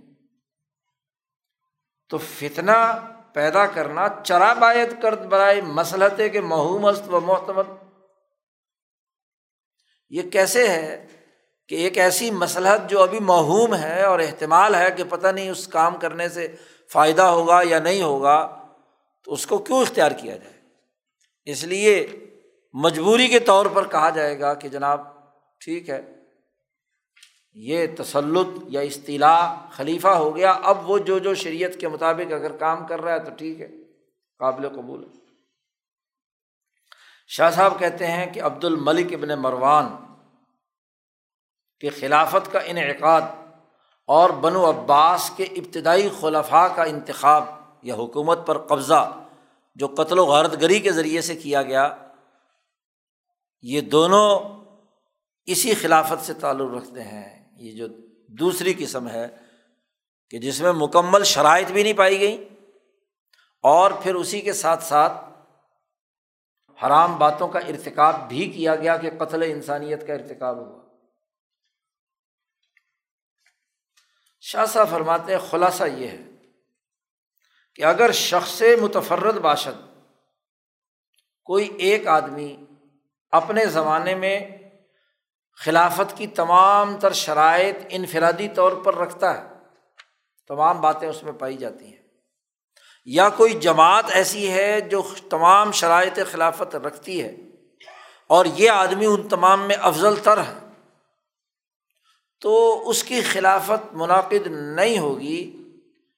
تو فتنا پیدا کرنا چرا باعت کرد برائے مسلط کے مست و محتمد یہ کیسے ہے کہ ایک ایسی مسلحت جو ابھی مہوم ہے اور احتمال ہے کہ پتہ نہیں اس کام کرنے سے فائدہ ہوگا یا نہیں ہوگا، تو اس کو کیوں اختیار کیا جائے؟ اس لیے مجبوری کے طور پر کہا جائے گا کہ جناب ٹھیک ہے یہ تسلط یا اصطلاح خلیفہ ہو گیا، اب وہ جو جو شریعت کے مطابق اگر کام کر رہا ہے تو ٹھیک ہے، قابل قبول ہے۔ شاہ صاحب کہتے ہیں کہ عبد الملک ابن مروان کے خلافت کا انعقاد اور بن و عباس کے ابتدائی خلفاء کا انتخاب یا حکومت پر قبضہ جو قتل و غارت گری کے ذریعے سے کیا گیا، یہ دونوں اسی خلافت سے تعلق رکھتے ہیں۔ یہ جو دوسری قسم ہے کہ جس میں مکمل شرائط بھی نہیں پائی گئی اور پھر اسی کے ساتھ ساتھ حرام باتوں کا ارتکاب بھی کیا گیا کہ قتل انسانیت کا ارتکاب ہوا۔ شاہ صاحب فرماتے ہیں، خلاصہ یہ ہے کہ اگر شخص متفرد باشد، کوئی ایک آدمی اپنے زمانے میں خلافت کی تمام تر شرائط انفرادی طور پر رکھتا ہے۔ تمام باتیں اس میں پائی جاتی ہیں۔ یا کوئی جماعت ایسی ہے جو تمام شرائط خلافت رکھتی ہے اور یہ آدمی ان تمام میں افضل تر ہے، تو اس کی خلافت منعقد نہیں ہوگی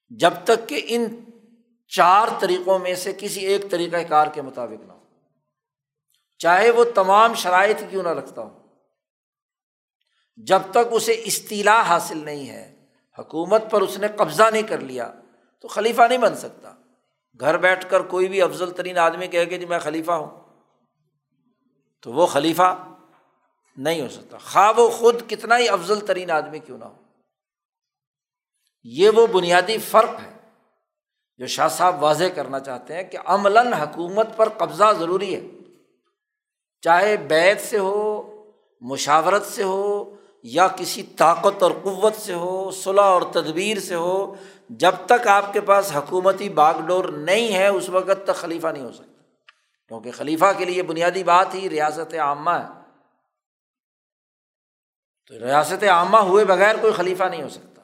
جب تک کہ ان چار طریقوں میں سے کسی ایک طریقۂ کار کے مطابق نہ ہو۔ چاہے وہ تمام شرائط کیوں نہ رکھتا ہو۔ جب تک اسے اصطلاح حاصل نہیں ہے، حکومت پر اس نے قبضہ نہیں کر لیا، تو خلیفہ نہیں بن سکتا۔ گھر بیٹھ کر کوئی بھی افضل ترین آدمی کہے کہ جی میں خلیفہ ہوں، تو وہ خلیفہ نہیں ہو سکتا۔ خواب و خود کتنا ہی افضل ترین آدمی کیوں نہ ہو۔ یہ وہ بنیادی فرق ہے جو شاہ صاحب واضح کرنا چاہتے ہیں کہ عملاً حکومت پر قبضہ ضروری ہے۔ چاہے بیت سے ہو، مشاورت سے ہو یا کسی طاقت اور قوت سے ہو صلاح اور تدبیر سے ہو، جب تک آپ کے پاس حکومتی باغ ڈور نہیں ہے، اس وقت تک خلیفہ نہیں ہو سکتا۔ کیونکہ خلیفہ کے لیے بنیادی بات ہی ریاست عامہ ہے۔ تو ریاست عامہ ہوئے بغیر کوئی خلیفہ نہیں ہو سکتا۔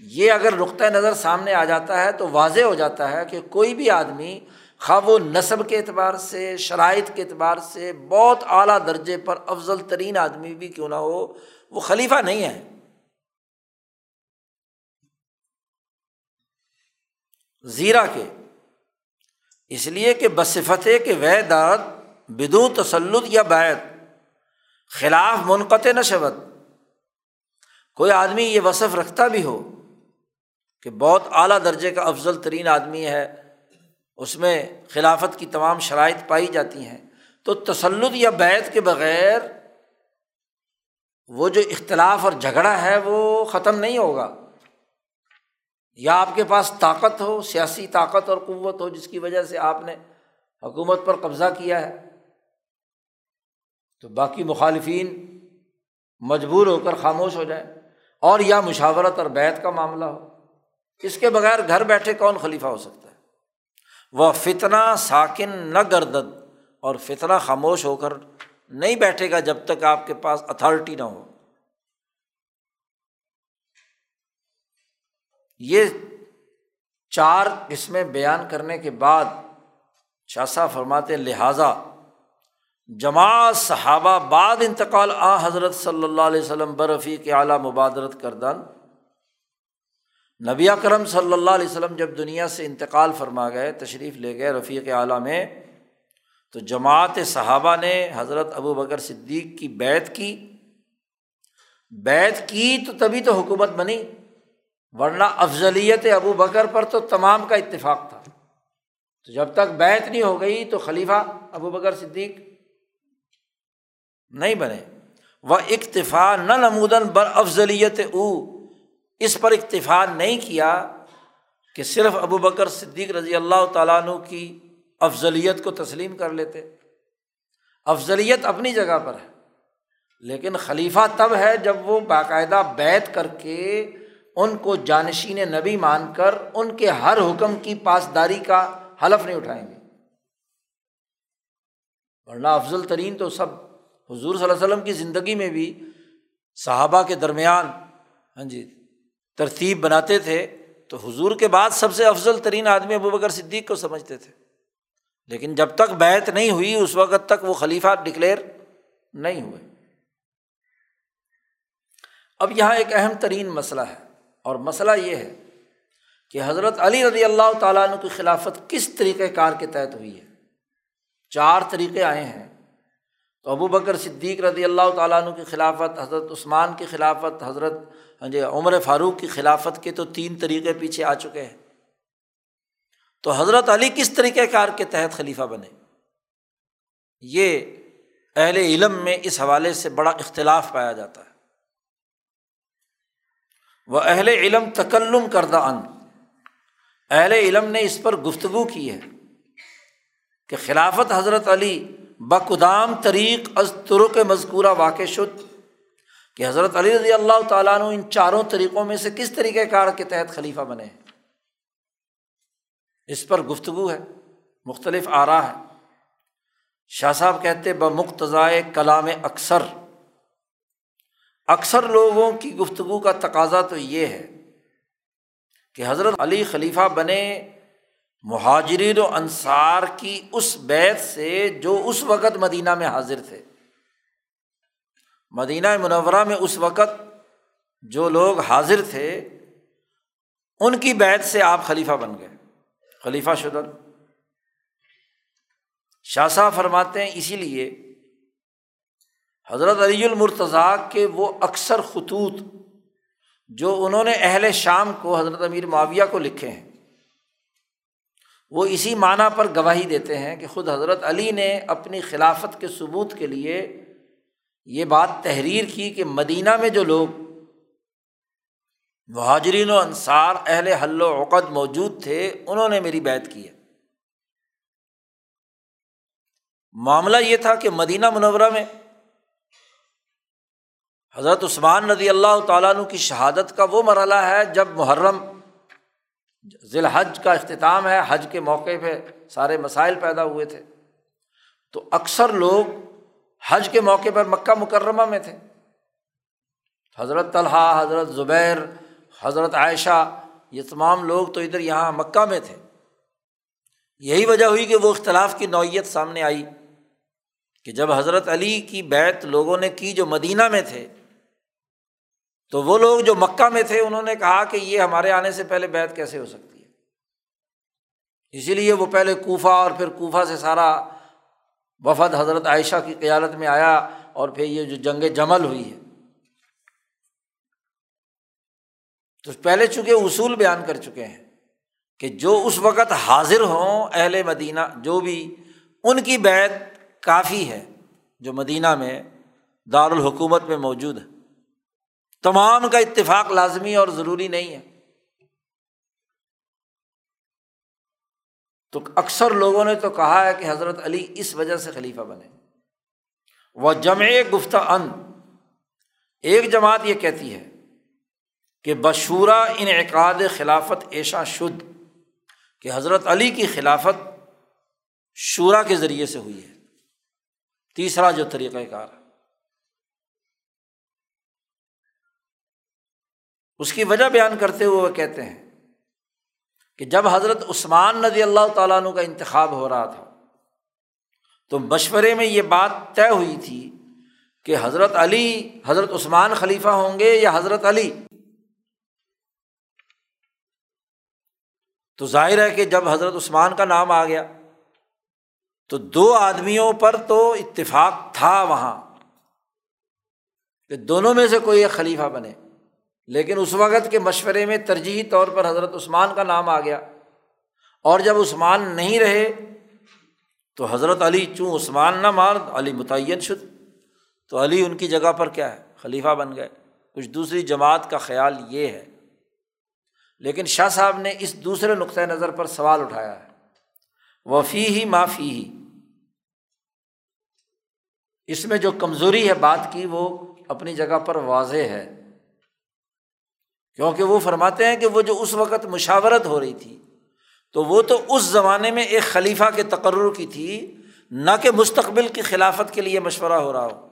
یہ اگر نقطۂ نظر سامنے آ جاتا ہے تو واضح ہو جاتا ہے کہ کوئی بھی آدمی خواب و نصب کے اعتبار سے، شرائط کے اعتبار سے بہت اعلیٰ درجے پر افضل ترین آدمی بھی کیوں نہ ہو، وہ خلیفہ نہیں ہے۔ زیرا کے۔ اس لیے کہ بصفت کہ وے داد بدو تسلط یا بیت خلاف منقطع نشبت کوئی آدمی یہ وصف رکھتا بھی ہو کہ بہت اعلیٰ درجے کا افضل ترین آدمی ہے اس میں خلافت کی تمام شرائط پائی جاتی ہیں، تو تسلط یا بیت کے بغیر وہ جو اختلاف اور جھگڑا ہے وہ ختم نہیں ہوگا۔ یا آپ کے پاس طاقت ہو، سیاسی طاقت اور قوت ہو، جس کی وجہ سے آپ نے حکومت پر قبضہ کیا ہے، تو باقی مخالفین مجبور ہو کر خاموش ہو جائیں، اور یا مشاورت اور بیت کا معاملہ ہو۔ اس کے بغیر گھر بیٹھے کون خلیفہ ہو سکتا وہ فتنا ساکن نہ گردد اور فتنا خاموش ہو کر نہیں بیٹھے گا جب تک آپ کے پاس اتھارٹی نہ ہو۔ یہ چار قسمیں بیان کرنے کے بعد شاہ فرماتے لہٰذا جماعت صحابہ بعد انتقال آ حضرت صلی اللہ علیہ وسلم برفی کے اعلیٰ مبادرت کردن۔ نبی کرم صلی اللہ علیہ وسلم جب دنیا سے انتقال فرما گئے، تشریف لے گئے رفیق اعلیٰ میں، تو جماعت صحابہ نے حضرت ابو بکر صدیق کی بیت کی۔ بیت کی تو تبھی تو حکومت بنی، ورنہ افضلیت ابو بکر پر تو تمام کا اتفاق تھا۔ تو جب تک بیت نہیں ہو گئی تو خلیفہ ابو بکر صدیق نہیں بنے۔ وہ اکتفا نہ نمودن بر افضلیت او۔ اس پر اکتفا نہیں کیا کہ صرف ابو بکر صدیق رضی اللہ تعالیٰ عنہ کی افضلیت کو تسلیم کر لیتے۔ افضلیت اپنی جگہ پر ہے، لیکن خلیفہ تب ہے جب وہ باقاعدہ بیت کر کے ان کو جانشین نبی مان کر ان کے ہر حکم کی پاسداری کا حلف نہیں اٹھائیں گے۔ ورنہ افضل ترین تو سب حضور صلی اللہ علیہ وسلم کی زندگی میں بھی صحابہ کے درمیان ہاں جی ترتیب بناتے تھے، تو حضور کے بعد سب سے افضل ترین آدمی ابو بکر صدیق کو سمجھتے تھے۔ لیکن جب تک بیت نہیں ہوئی، اس وقت تک وہ خلیفہ ڈکلیئر نہیں ہوئے۔ اب یہاں ایک اہم ترین مسئلہ ہے، اور مسئلہ یہ ہے کہ حضرت علی رضی اللہ تعالیٰ عنہ کی خلافت کس طریقۂ کار کے تحت ہوئی ہے۔ چار طریقے آئے ہیں۔ تو ابو بکر صدیق رضی اللہ تعالیٰ عنہ کی خلافت، حضرت عثمان کی خلافت، حضرت ہاں جی عمر فاروق کی خلافت کے تو تین طریقے پیچھے آ چکے ہیں۔ تو حضرت علی کس طریقۂ کار کے تحت خلیفہ بنے؟ یہ اہل علم میں اس حوالے سے بڑا اختلاف پایا جاتا ہے۔ وہ اہل علم تکلم کردہ ان۔ اہل علم نے اس پر گفتگو کی ہے کہ خلافت حضرت علی بقدام طریق از ترک مذکورہ واقع شد۔ کہ حضرت علی رضی اللہ تعالیٰ عنہ ان چاروں طریقوں میں سے کس طریقۂ کار کے تحت خلیفہ بنے ہیں؟ اس پر گفتگو ہے، مختلف آ رہا ہے شاہ صاحب کہتے بمقتضائے کلام اکثر۔ اکثر لوگوں کی گفتگو کا تقاضا تو یہ ہے کہ حضرت علی خلیفہ بنے مہاجرین و انصار کی اس بیت سے جو اس وقت مدینہ میں حاضر تھے۔ مدینہ منورہ میں اس وقت جو لوگ حاضر تھے، ان کی بیت سے آپ خلیفہ بن گئے۔ خلیفہ شدن شاہ صاحب فرماتے ہیں، اسی لیے حضرت علی المرتضیٰ کے وہ اکثر خطوط جو انہوں نے اہل شام کو حضرت امیر معاویہ کو لکھے ہیں، وہ اسی معنیٰ پر گواہی دیتے ہیں کہ خود حضرت علی نے اپنی خلافت کے ثبوت کے لیے یہ بات تحریر کی کہ مدینہ میں جو لوگ مہاجرین و انصار اہل حل و عقد موجود تھے، انہوں نے میری بیت کی ہے۔ معاملہ یہ تھا کہ مدینہ منورہ میں حضرت عثمان ندی اللہ تعالیٰ عنہ کی شہادت کا وہ مرحلہ ہے جب محرم ذی الحج کا اختتام ہے، حج کے موقع پہ سارے مسائل پیدا ہوئے تھے۔ تو اکثر لوگ حج کے موقع پر مکہ مکرمہ میں تھے۔ حضرت طلحہ، حضرت زبیر، حضرت عائشہ، یہ تمام لوگ تو ادھر یہاں مکہ میں تھے۔ یہی وجہ ہوئی کہ وہ اختلاف کی نوعیت سامنے آئی کہ جب حضرت علی کی بیت لوگوں نے کی جو مدینہ میں تھے، تو وہ لوگ جو مکہ میں تھے، انہوں نے کہا کہ یہ ہمارے آنے سے پہلے بیت کیسے ہو سکتی ہے؟ اسی لیے وہ پہلے کوفہ اور پھر کوفہ سے سارا وفد حضرت عائشہ کی قیادت میں آیا اور پھر یہ جو جنگ جمل ہوئی ہے۔ تو پہلے چونکہ اصول بیان کر چکے ہیں کہ جو اس وقت حاضر ہوں اہل مدینہ، جو بھی، ان کی بیت کافی ہے جو مدینہ میں دارالحکومت میں موجود ہے۔ تمام کا اتفاق لازمی اور ضروری نہیں ہے۔ تو اکثر لوگوں نے تو کہا ہے کہ حضرت علی اس وجہ سے خلیفہ بنے۔ وہ جمع گفتہ ان ایک جماعت یہ کہتی ہے کہ بشورا انعقاد خلافت ایشا شدھ، کہ حضرت علی کی خلافت شعرا کے ذریعے سے ہوئی ہے۔ تیسرا جو طریقۂ کار ہے۔ اس کی وجہ بیان کرتے ہوئے وہ کہتے ہیں کہ جب حضرت عثمان ندی اللہ تعالیٰ عنہ کا انتخاب ہو رہا تھا، تو مشورے میں یہ بات طے ہوئی تھی کہ حضرت علی، حضرت عثمان خلیفہ ہوں گے یا حضرت علی؟ تو ظاہر ہے کہ جب حضرت عثمان کا نام آ گیا، تو دو آدمیوں پر تو اتفاق تھا وہاں کہ دونوں میں سے کوئی ایک خلیفہ بنے۔ لیکن اس وقت کے مشورے میں ترجیحی طور پر حضرت عثمان کا نام آ گیا۔ اور جب عثمان نہیں رہے تو حضرت علی چوں عثمان نہ مار، علی متعین شد۔ تو علی ان کی جگہ پر کیا ہے؟ خلیفہ بن گئے۔ کچھ دوسری جماعت کا خیال یہ ہے۔ لیکن شاہ صاحب نے اس دوسرے نقطۂ نظر پر سوال اٹھایا ہے۔ وفی ہی معافی ہی اس میں جو کمزوری ہے بات کی وہ اپنی جگہ پر واضح ہے۔ کیونکہ وہ فرماتے ہیں کہ وہ جو اس وقت مشاورت ہو رہی تھی، تو وہ تو اس زمانے میں ایک خلیفہ کے تقرر کی تھی، نہ کہ مستقبل کی خلافت کے لیے مشورہ ہو رہا ہو۔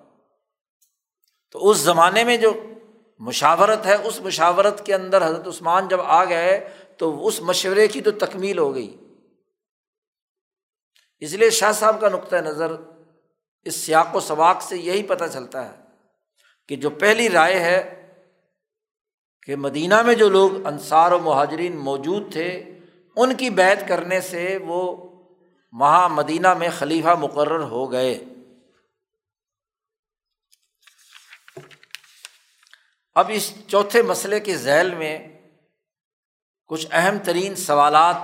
تو اس زمانے میں جو مشاورت ہے، اس مشاورت کے اندر حضرت عثمان جب آ گئے، تو اس مشورے کی تو تکمیل ہو گئی۔ اس لیے شاہ صاحب کا نقطۂ نظر اس سیاق و سباق سے یہی پتہ چلتا ہے کہ جو پہلی رائے ہے کہ مدینہ میں جو لوگ انصار و مہاجرین موجود تھے، ان کی بیت کرنے سے وہ وہاں مدینہ میں خلیفہ مقرر ہو گئے۔ اب اس چوتھے مسئلے کے ذیل میں کچھ اہم ترین سوالات،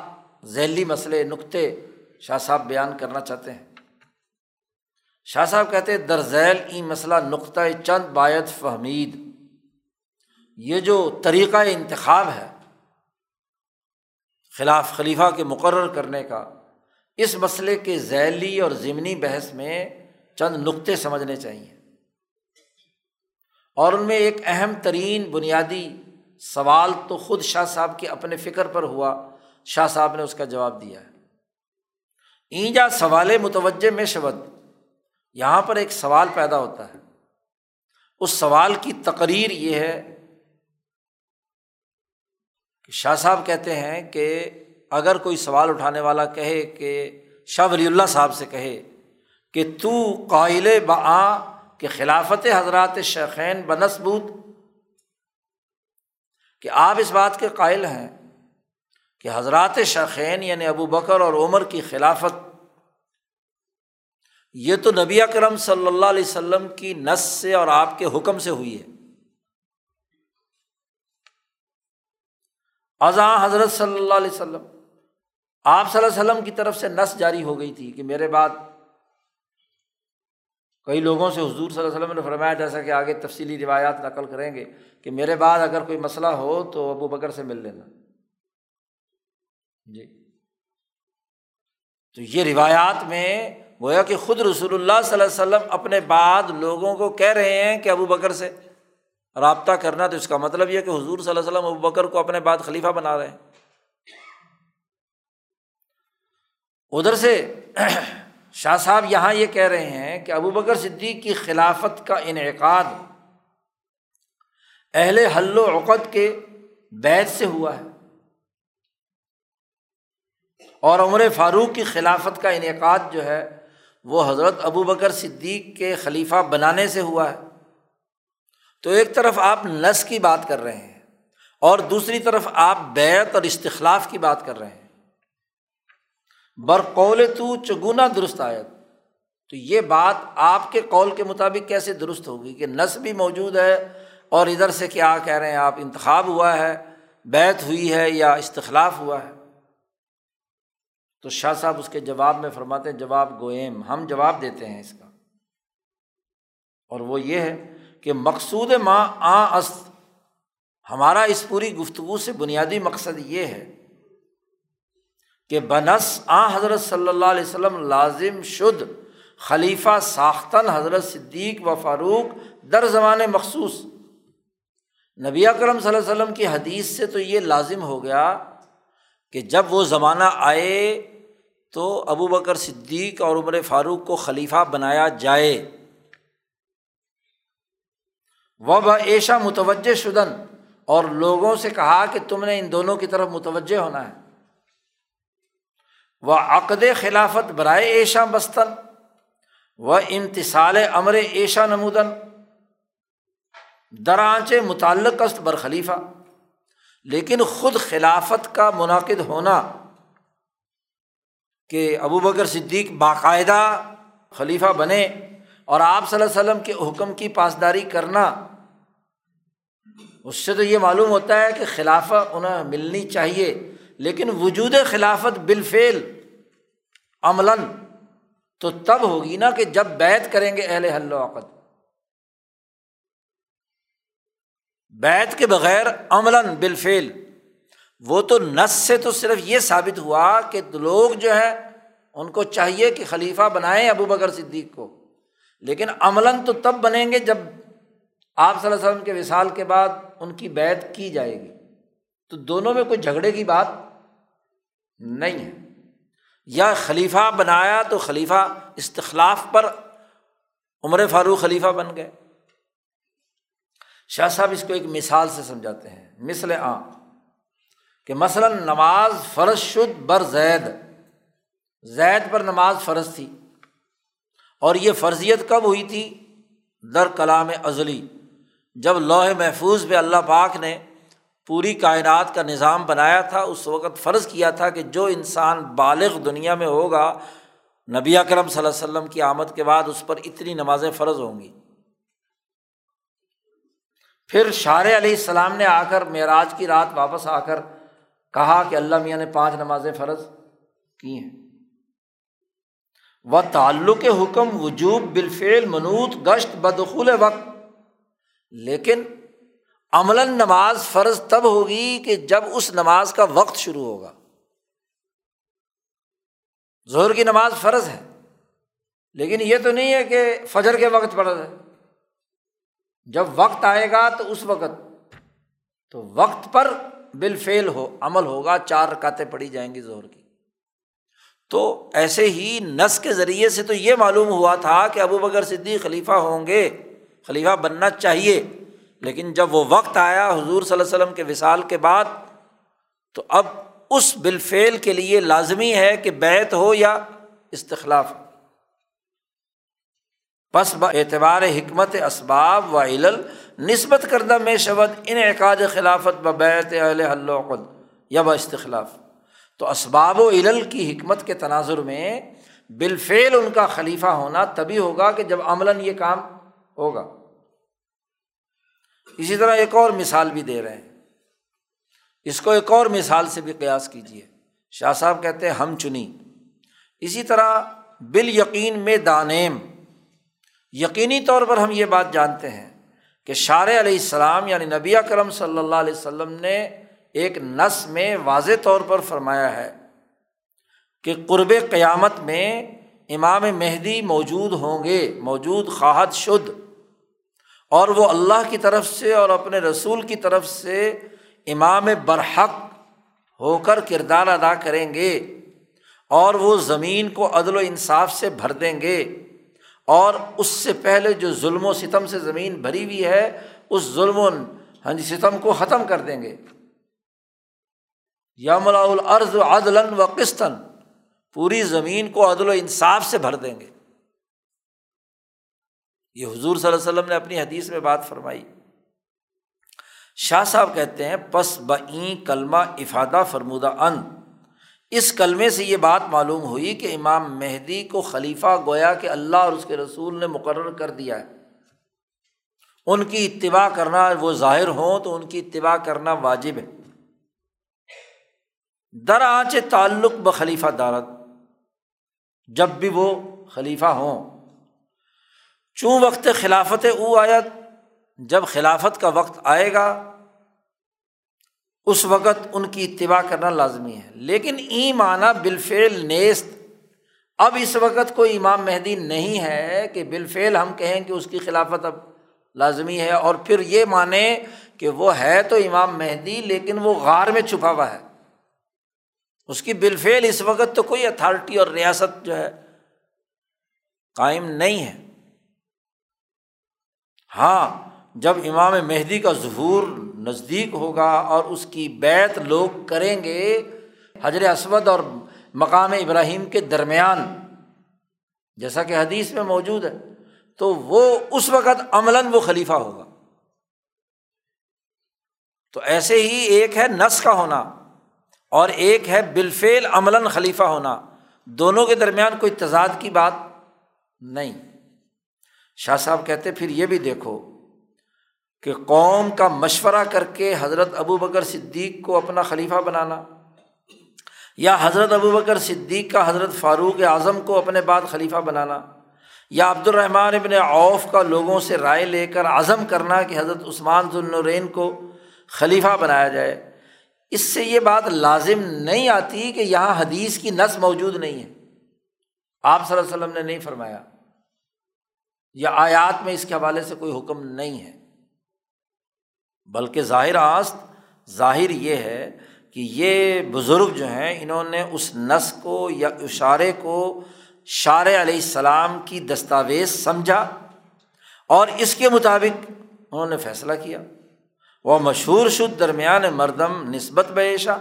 ذیلی مسئلے، نقطے شاہ صاحب بیان کرنا چاہتے ہیں۔ شاہ صاحب کہتے در ذیل ای مسئلہ نقطۂ چند باعث فہمید۔ یہ جو طریقۂ انتخاب ہے، خلاف خلیفہ کے مقرر کرنے کا، اس مسئلے کے ذیلی اور ضمنی بحث میں چند نقطے سمجھنے چاہیے۔ اور ان میں ایک اہم ترین بنیادی سوال تو خود شاہ صاحب کے اپنے فکر پر ہوا، شاہ صاحب نے اس کا جواب دیا ہے۔ اینجا سوال متوجہ میں شبد، یہاں پر ایک سوال پیدا ہوتا ہے۔ اس سوال کی تقریر یہ ہے کہ شاہ صاحب کہتے ہیں کہ اگر کوئی سوال اٹھانے والا کہے کہ شاہ ولی اللہ صاحب سے کہے کہ تو قائل بآ کہ خلافت حضرات شیخین بنسبوت کہ آپ اس بات کے قائل ہیں کہ حضرات شیخین یعنی ابو بکر اور عمر کی خلافت، یہ تو نبی اکرم صلی اللہ علیہ وسلم کی نس سے اور آپ کے حکم سے ہوئی ہے۔ ازاں حضرت صلی اللہ علیہ وسلم، آپ صلی اللہ علیہ وسلم کی طرف سے نس جاری ہو گئی تھی کہ میرے بعد کئی لوگوں سے حضور صلی اللہ علیہ وسلم نے فرمایا جیسا کہ آگے تفصیلی روایات نقل کریں گے کہ میرے بعد اگر کوئی مسئلہ ہو تو ابو بکر سے مل لینا۔ جی۔ تو یہ روایات میں گویا کہ خود رسول اللہ صلی اللہ علیہ وسلم اپنے بعد لوگوں کو کہہ رہے ہیں کہ ابو بکر سے۔ رابطہ کرنا تو اس کا مطلب یہ کہ حضور صلی اللہ علیہ وسلم ابو بکر کو اپنے بعد خلیفہ بنا رہے ہیں۔ ادھر سے شاہ صاحب یہاں یہ کہہ رہے ہیں کہ ابو بکر صدیق کی خلافت کا انعقاد اہل حل و عقد کے بیت سے ہوا ہے۔ اور عمر فاروق کی خلافت کا انعقاد جو ہے وہ حضرت ابو بکر صدیق کے خلیفہ بنانے سے ہوا ہے۔ تو ایک طرف آپ نس کی بات کر رہے ہیں اور دوسری طرف آپ بیت اور استخلاف کی بات کر رہے ہیں۔ برقول تو چگنا درست آیت۔ تو یہ بات آپ کے قول کے مطابق کیسے درست ہوگی کہ نس بھی موجود ہے اور ادھر سے کیا کہہ رہے ہیں آپ، انتخاب ہوا ہے بیت ہوئی ہے یا استخلاف ہوا ہے؟ تو شاہ صاحب اس کے جواب میں فرماتے ہیں، جواب گوئم ہم جواب دیتے ہیں اس کا۔ اور وہ یہ ہے کہ مقصود ماں آ است ہمارا اس پوری گفتگو سے بنیادی مقصد یہ ہے کہ بنس، آ حضرت صلی اللہ علیہ وسلم لازم شد خلیفہ ساختن حضرت صدیق و فاروق در زمان مخصوص۔ نبی اکرم صلی اللہ علیہ وسلم کی حدیث سے تو یہ لازم ہو گیا کہ جب وہ زمانہ آئے تو ابو بکر صدیق اور عمر فاروق کو خلیفہ بنایا جائے۔ وہ ایشا متوجہ شدن۔ اور لوگوں سے کہا کہ تم نے ان دونوں کی طرف متوجہ ہونا ہے۔ وہ عقد خلافت برائے ایشا بستن۔ و امتسال امر ایشا نمودن۔ درانچ متعلق است بر خلیفہ لیکن خود خلافت کا منعقد ہونا کہ ابو بکر صدیق باقاعدہ خلیفہ بنے اور آپ صلی اللہ علیہ وسلم کے حکم کی پاسداری کرنا اس سے تو یہ معلوم ہوتا ہے کہ خلافت انہیں ملنی چاہیے، لیکن وجود خلافت بالفعل عملاً تو تب ہوگی نا کہ جب بیت کریں گے اہل حل و عقد۔ بیت کے بغیر عملاً بالفعل، وہ تو نس سے تو صرف یہ ثابت ہوا کہ لوگ جو ہے ان کو چاہیے کہ خلیفہ بنائیں ابو بکر صدیق کو۔ لیکن عملاً تو تب بنیں گے جب آپ صلی اللہ علیہ وسلم کے وصال کے بعد ان کی بیت کی جائے گی۔ تو دونوں میں کوئی جھگڑے کی بات نہیں ہے۔ یا خلیفہ بنایا تو خلیفہ استخلاف پر عمر فاروق خلیفہ بن گئے۔ شاہ صاحب اس کو ایک مثال سے سمجھاتے ہیں۔ مثل عام کہ مثلاً نماز فرض شد بر زید۔ زید پر نماز فرض تھی اور یہ فرضیت کب ہوئی تھی؟ در کلام ازلی۔ جب لوہ محفوظ پہ اللہ پاک نے پوری کائنات کا نظام بنایا تھا، اس وقت فرض کیا تھا کہ جو انسان بالغ دنیا میں ہوگا، نبی اکرم صلی اللہ علیہ وسلم کی آمد کے بعد اس پر اتنی نمازیں فرض ہوں گی۔ پھر شار علیہ السلام نے آ کر معراج کی رات واپس آ کر کہا کہ اللہ میاں نے پانچ نمازیں فرض کی ہیں۔ وہ تعلق حکم وجوب بالفعل منوط گشت بدخول وقت۔ لیکن عملاً نماز فرض تب ہوگی کہ جب اس نماز کا وقت شروع ہوگا۔ زہر کی نماز فرض ہے، لیکن یہ تو نہیں ہے کہ فجر کے وقت فرض ہے۔ جب وقت آئے گا تو اس وقت، تو وقت پر بال فیل ہو، عمل ہوگا، چار رکاتیں پڑھی جائیں گی زہر کی۔ تو ایسے ہی نس کے ذریعے سے تو یہ معلوم ہوا تھا کہ ابو بکر صدیق خلیفہ ہوں گے۔ خلیفہ بننا چاہیے۔ لیکن جب وہ وقت آیا حضور صلی اللہ علیہ وسلم کے وصال کے بعد، تو اب اس بالفعل کے لیے لازمی ہے کہ بیت ہو یا استخلاف ہو۔ بس اعتبار حکمت اسباب و علل نسبت کردہ میں شبد ان اعقاد خلافت ب بیت العقد یا ب استخلاف۔ تو اسباب و علل کی حکمت کے تناظر میں بالفعل ان کا خلیفہ ہونا تبھی ہوگا کہ جب عملاً یہ کام ہوگا۔ اسی طرح ایک اور مثال بھی دے رہے ہیں۔ اس کو ایک اور مثال سے بھی قیاس کیجیے شاہ صاحب کہتے ہیں، ہم چنی۔ اسی طرح بال یقین میں دانیم۔ یقینی طور پر ہم یہ بات جانتے ہیں کہ شار علیہ السلام یعنی نبی کرم صلی اللہ علیہ وسلم نے ایک نس میں واضح طور پر فرمایا ہے کہ قرب قیامت میں امام مہدی موجود ہوں گے، موجود خواہد شد اور وہ اللہ کی طرف سے اور اپنے رسول کی طرف سے امام برحق ہو کر کردار ادا کریں گے اور وہ زمین کو عدل و انصاف سے بھر دیں گے اور اس سے پہلے جو ظلم و ستم سے زمین بھری ہوئی ہے، اس ظلم و ستم کو ختم کر دیں گے۔ یام العرض عدل و قسطن پوری زمین کو عدل و انصاف سے بھر دیں گے۔ یہ حضور صلی اللہ علیہ وسلم نے اپنی حدیث میں بات فرمائی۔ شاہ صاحب کہتے ہیں، پس بین کلمہ افادہ فرمودہ ان اس کلمے سے یہ بات معلوم ہوئی کہ امام مہدی کو خلیفہ گویا کہ اللہ اور اس کے رسول نے مقرر کر دیا ہے۔ ان کی اتباع کرنا وہ ظاہر ہوں تو ان کی اتباع کرنا واجب ہے۔ در آنچ تعلق بخلیفہ دارت، جب بھی وہ خلیفہ ہوں۔ چوں وقت خلافت او آیت جب خلافت کا وقت آئے گا، اس وقت ان کی اتباع کرنا لازمی ہے۔ لیکن ای معنی بالفعل نیست۔ اب اس وقت کوئی امام مہدی نہیں ہے کہ بالفعل ہم کہیں کہ اس کی خلافت اب لازمی ہے، اور پھر یہ مانیں کہ وہ ہے تو امام مہدی، لیکن وہ غار میں چھپا ہوا ہے۔ اس کی بالفعل اس وقت تو کوئی اتھارٹی اور ریاست جو ہے قائم نہیں ہے۔ ہاں جب امام مہدی کا ظہور نزدیک ہوگا اور اس کی بیت لوگ کریں گے حضر اسود اور مقام ابراہیم کے درمیان، جیسا کہ حدیث میں موجود ہے، تو وہ اس وقت عملاً وہ خلیفہ ہوگا۔ تو ایسے ہی ایک ہے نس کا ہونا اور ایک ہے بالفعل عملاً خلیفہ ہونا۔ دونوں کے درمیان کوئی تضاد کی بات نہیں۔ شاہ صاحب کہتے پھر یہ بھی دیکھو کہ قوم کا مشورہ کر کے حضرت ابو بکر صدیق کو اپنا خلیفہ بنانا یا حضرت ابو بکر صدیق کا حضرت فاروق اعظم کو اپنے بعد خلیفہ بنانا یا عبد الرحمٰن ابن اوف کا لوگوں سے رائے لے کر عزم کرنا کہ حضرت عثمان ذوالنورین کو خلیفہ بنایا جائے۔ اس سے یہ بات لازم نہیں آتی کہ یہاں حدیث کی نس موجود نہیں ہے۔ آپ صلی اللہ علیہ وسلم نے نہیں فرمایا۔ یا آیات میں اس کے حوالے سے کوئی حکم نہیں ہے۔ بلکہ ظاہر آست، ظاہر یہ ہے کہ یہ بزرگ جو ہیں، انہوں نے اس نس کو یا اشارے کو شار علیہ السلام کی دستاویز سمجھا اور اس کے مطابق انہوں نے فیصلہ کیا۔ وہ مشہور شد درمیان مردم نسبت بیشا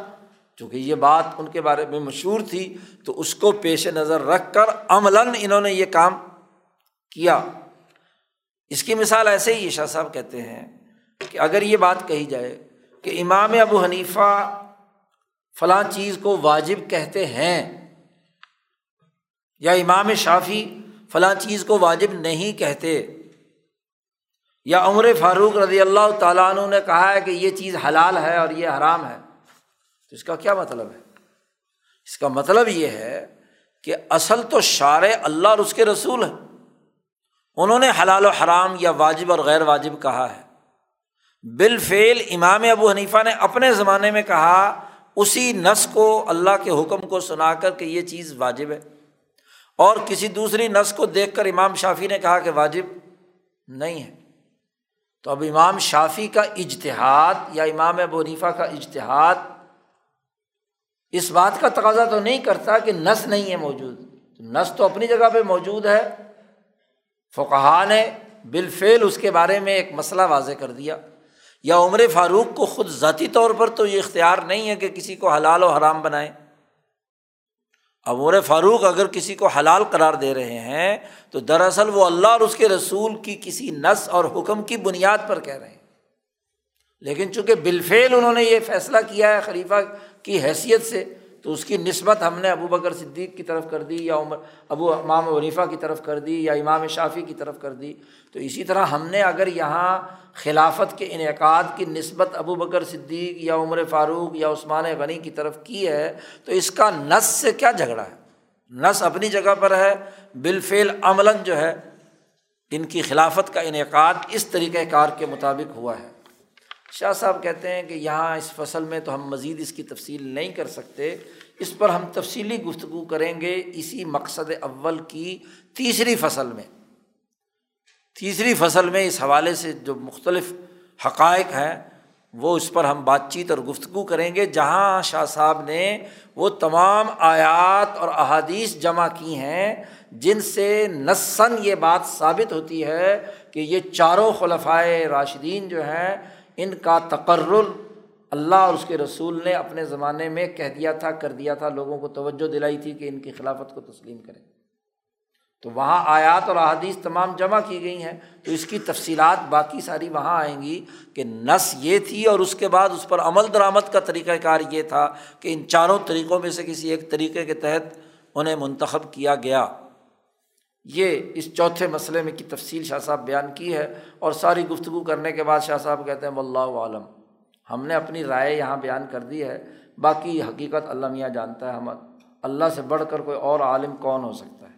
چونکہ یہ بات ان کے بارے میں مشہور تھی، تو اس کو پیش نظر رکھ کر عملاً انہوں نے یہ کام کیا۔ اس کی مثال ایسے ہی شاہ صاحب کہتے ہیں کہ اگر یہ بات کہی جائے کہ امام ابو حنیفہ فلاں چیز کو واجب کہتے ہیں یا امام شافی فلاں چیز کو واجب نہیں کہتے یا عمر فاروق رضی اللہ تعالیٰ عنہ نے کہا ہے کہ یہ چیز حلال ہے اور یہ حرام ہے، تو اس کا کیا مطلب ہے؟ اس کا مطلب یہ ہے کہ اصل تو شار اللہ اور اس کے رسول ہیں۔ انہوں نے حلال و حرام یا واجب اور غیر واجب کہا ہے۔ بالفعل امام ابو حنیفہ نے اپنے زمانے میں کہا، اسی نس کو اللہ کے حکم کو سنا کر کہ یہ چیز واجب ہے۔ اور کسی دوسری نس کو دیکھ کر امام شافی نے کہا کہ واجب نہیں ہے۔ تو اب امام شافی کا اجتہاد یا امام ابو حنیفہ کا اجتہاد اس بات کا تقاضا تو نہیں کرتا کہ نس نہیں ہے موجود۔ نس تو اپنی جگہ پہ موجود ہے۔ فقہ نے بالفعل اس کے بارے میں ایک مسئلہ واضح کر دیا۔ یا عمر فاروق کو خود ذاتی طور پر تو یہ اختیار نہیں ہے کہ کسی کو حلال و حرام بنائیں اب عمر فاروق اگر کسی کو حلال قرار دے رہے ہیں تو دراصل وہ اللہ اور اس کے رسول کی کسی نس اور حکم کی بنیاد پر کہہ رہے ہیں۔ لیکن چونکہ بالفعل انہوں نے یہ فیصلہ کیا ہے خلیفہ کی حیثیت سے تو اس کی نسبت ہم نے ابو بکر صدیق کی طرف کر دی یا عمر ابو امام ونیفہ کی طرف کر دی یا امام شافی کی طرف کر دی۔ تو اسی طرح ہم نے اگر یہاں خلافت کے انعقاد کی نسبت ابو بکر صدیق یا عمر فاروق یا عثمان غنی کی طرف کی ہے، تو اس کا نس سے کیا جھگڑا ہے؟ نس اپنی جگہ پر ہے، بالفعل عملاً جو ہے ان کی خلافت کا انعقاد اس طریقۂ کار کے مطابق ہوا ہے۔ شاہ صاحب کہتے ہیں کہ یہاں اس فصل میں تو ہم مزید اس کی تفصیل نہیں کر سکتے، اس پر ہم تفصیلی گفتگو کریں گے اسی مقصد اول کی تیسری فصل میں۔ تیسری فصل میں اس حوالے سے جو مختلف حقائق ہیں، وہ اس پر ہم بات چیت اور گفتگو کریں گے۔ جہاں شاہ صاحب نے وہ تمام آیات اور احادیث جمع کی ہیں، جن سے نسن یہ بات ثابت ہوتی ہے کہ یہ چاروں خلفائے راشدین جو ہیں ان کا تقرر اللہ اور اس کے رسول نے اپنے زمانے میں کہہ دیا تھا، کر دیا تھا، لوگوں کو توجہ دلائی تھی کہ ان کی خلافت کو تسلیم کریں۔ تو وہاں آیات اور احادیث تمام جمع کی گئی ہیں۔ تو اس کی تفصیلات باقی ساری وہاں آئیں گی کہ نس یہ تھی اور اس کے بعد اس پر عمل درآمد کا طریقۂ کار یہ تھا کہ ان چاروں طریقوں میں سے کسی ایک طریقے کے تحت انہیں منتخب کیا گیا۔ یہ اس چوتھے مسئلے میں کی تفصیل شاہ صاحب بیان کی ہے اور ساری گفتگو کرنے کے بعد شاہ صاحب کہتے ہیں، واللہ عالم۔ ہم نے اپنی رائے یہاں بیان کر دی ہے، باقی حقیقت اللہ میاں جانتا ہے، ہم اللہ سے بڑھ کر کوئی اور عالم کون ہو سکتا ہے؟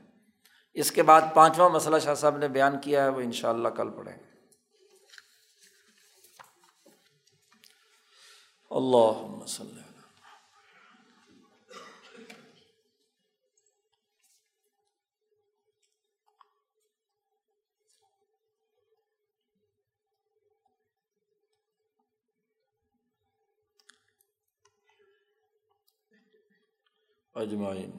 اس کے بعد پانچواں مسئلہ شاہ صاحب نے بیان کیا ہے، وہ ان شاء اللہ کل پڑھیں گے۔ اللہ مسلم اجمائین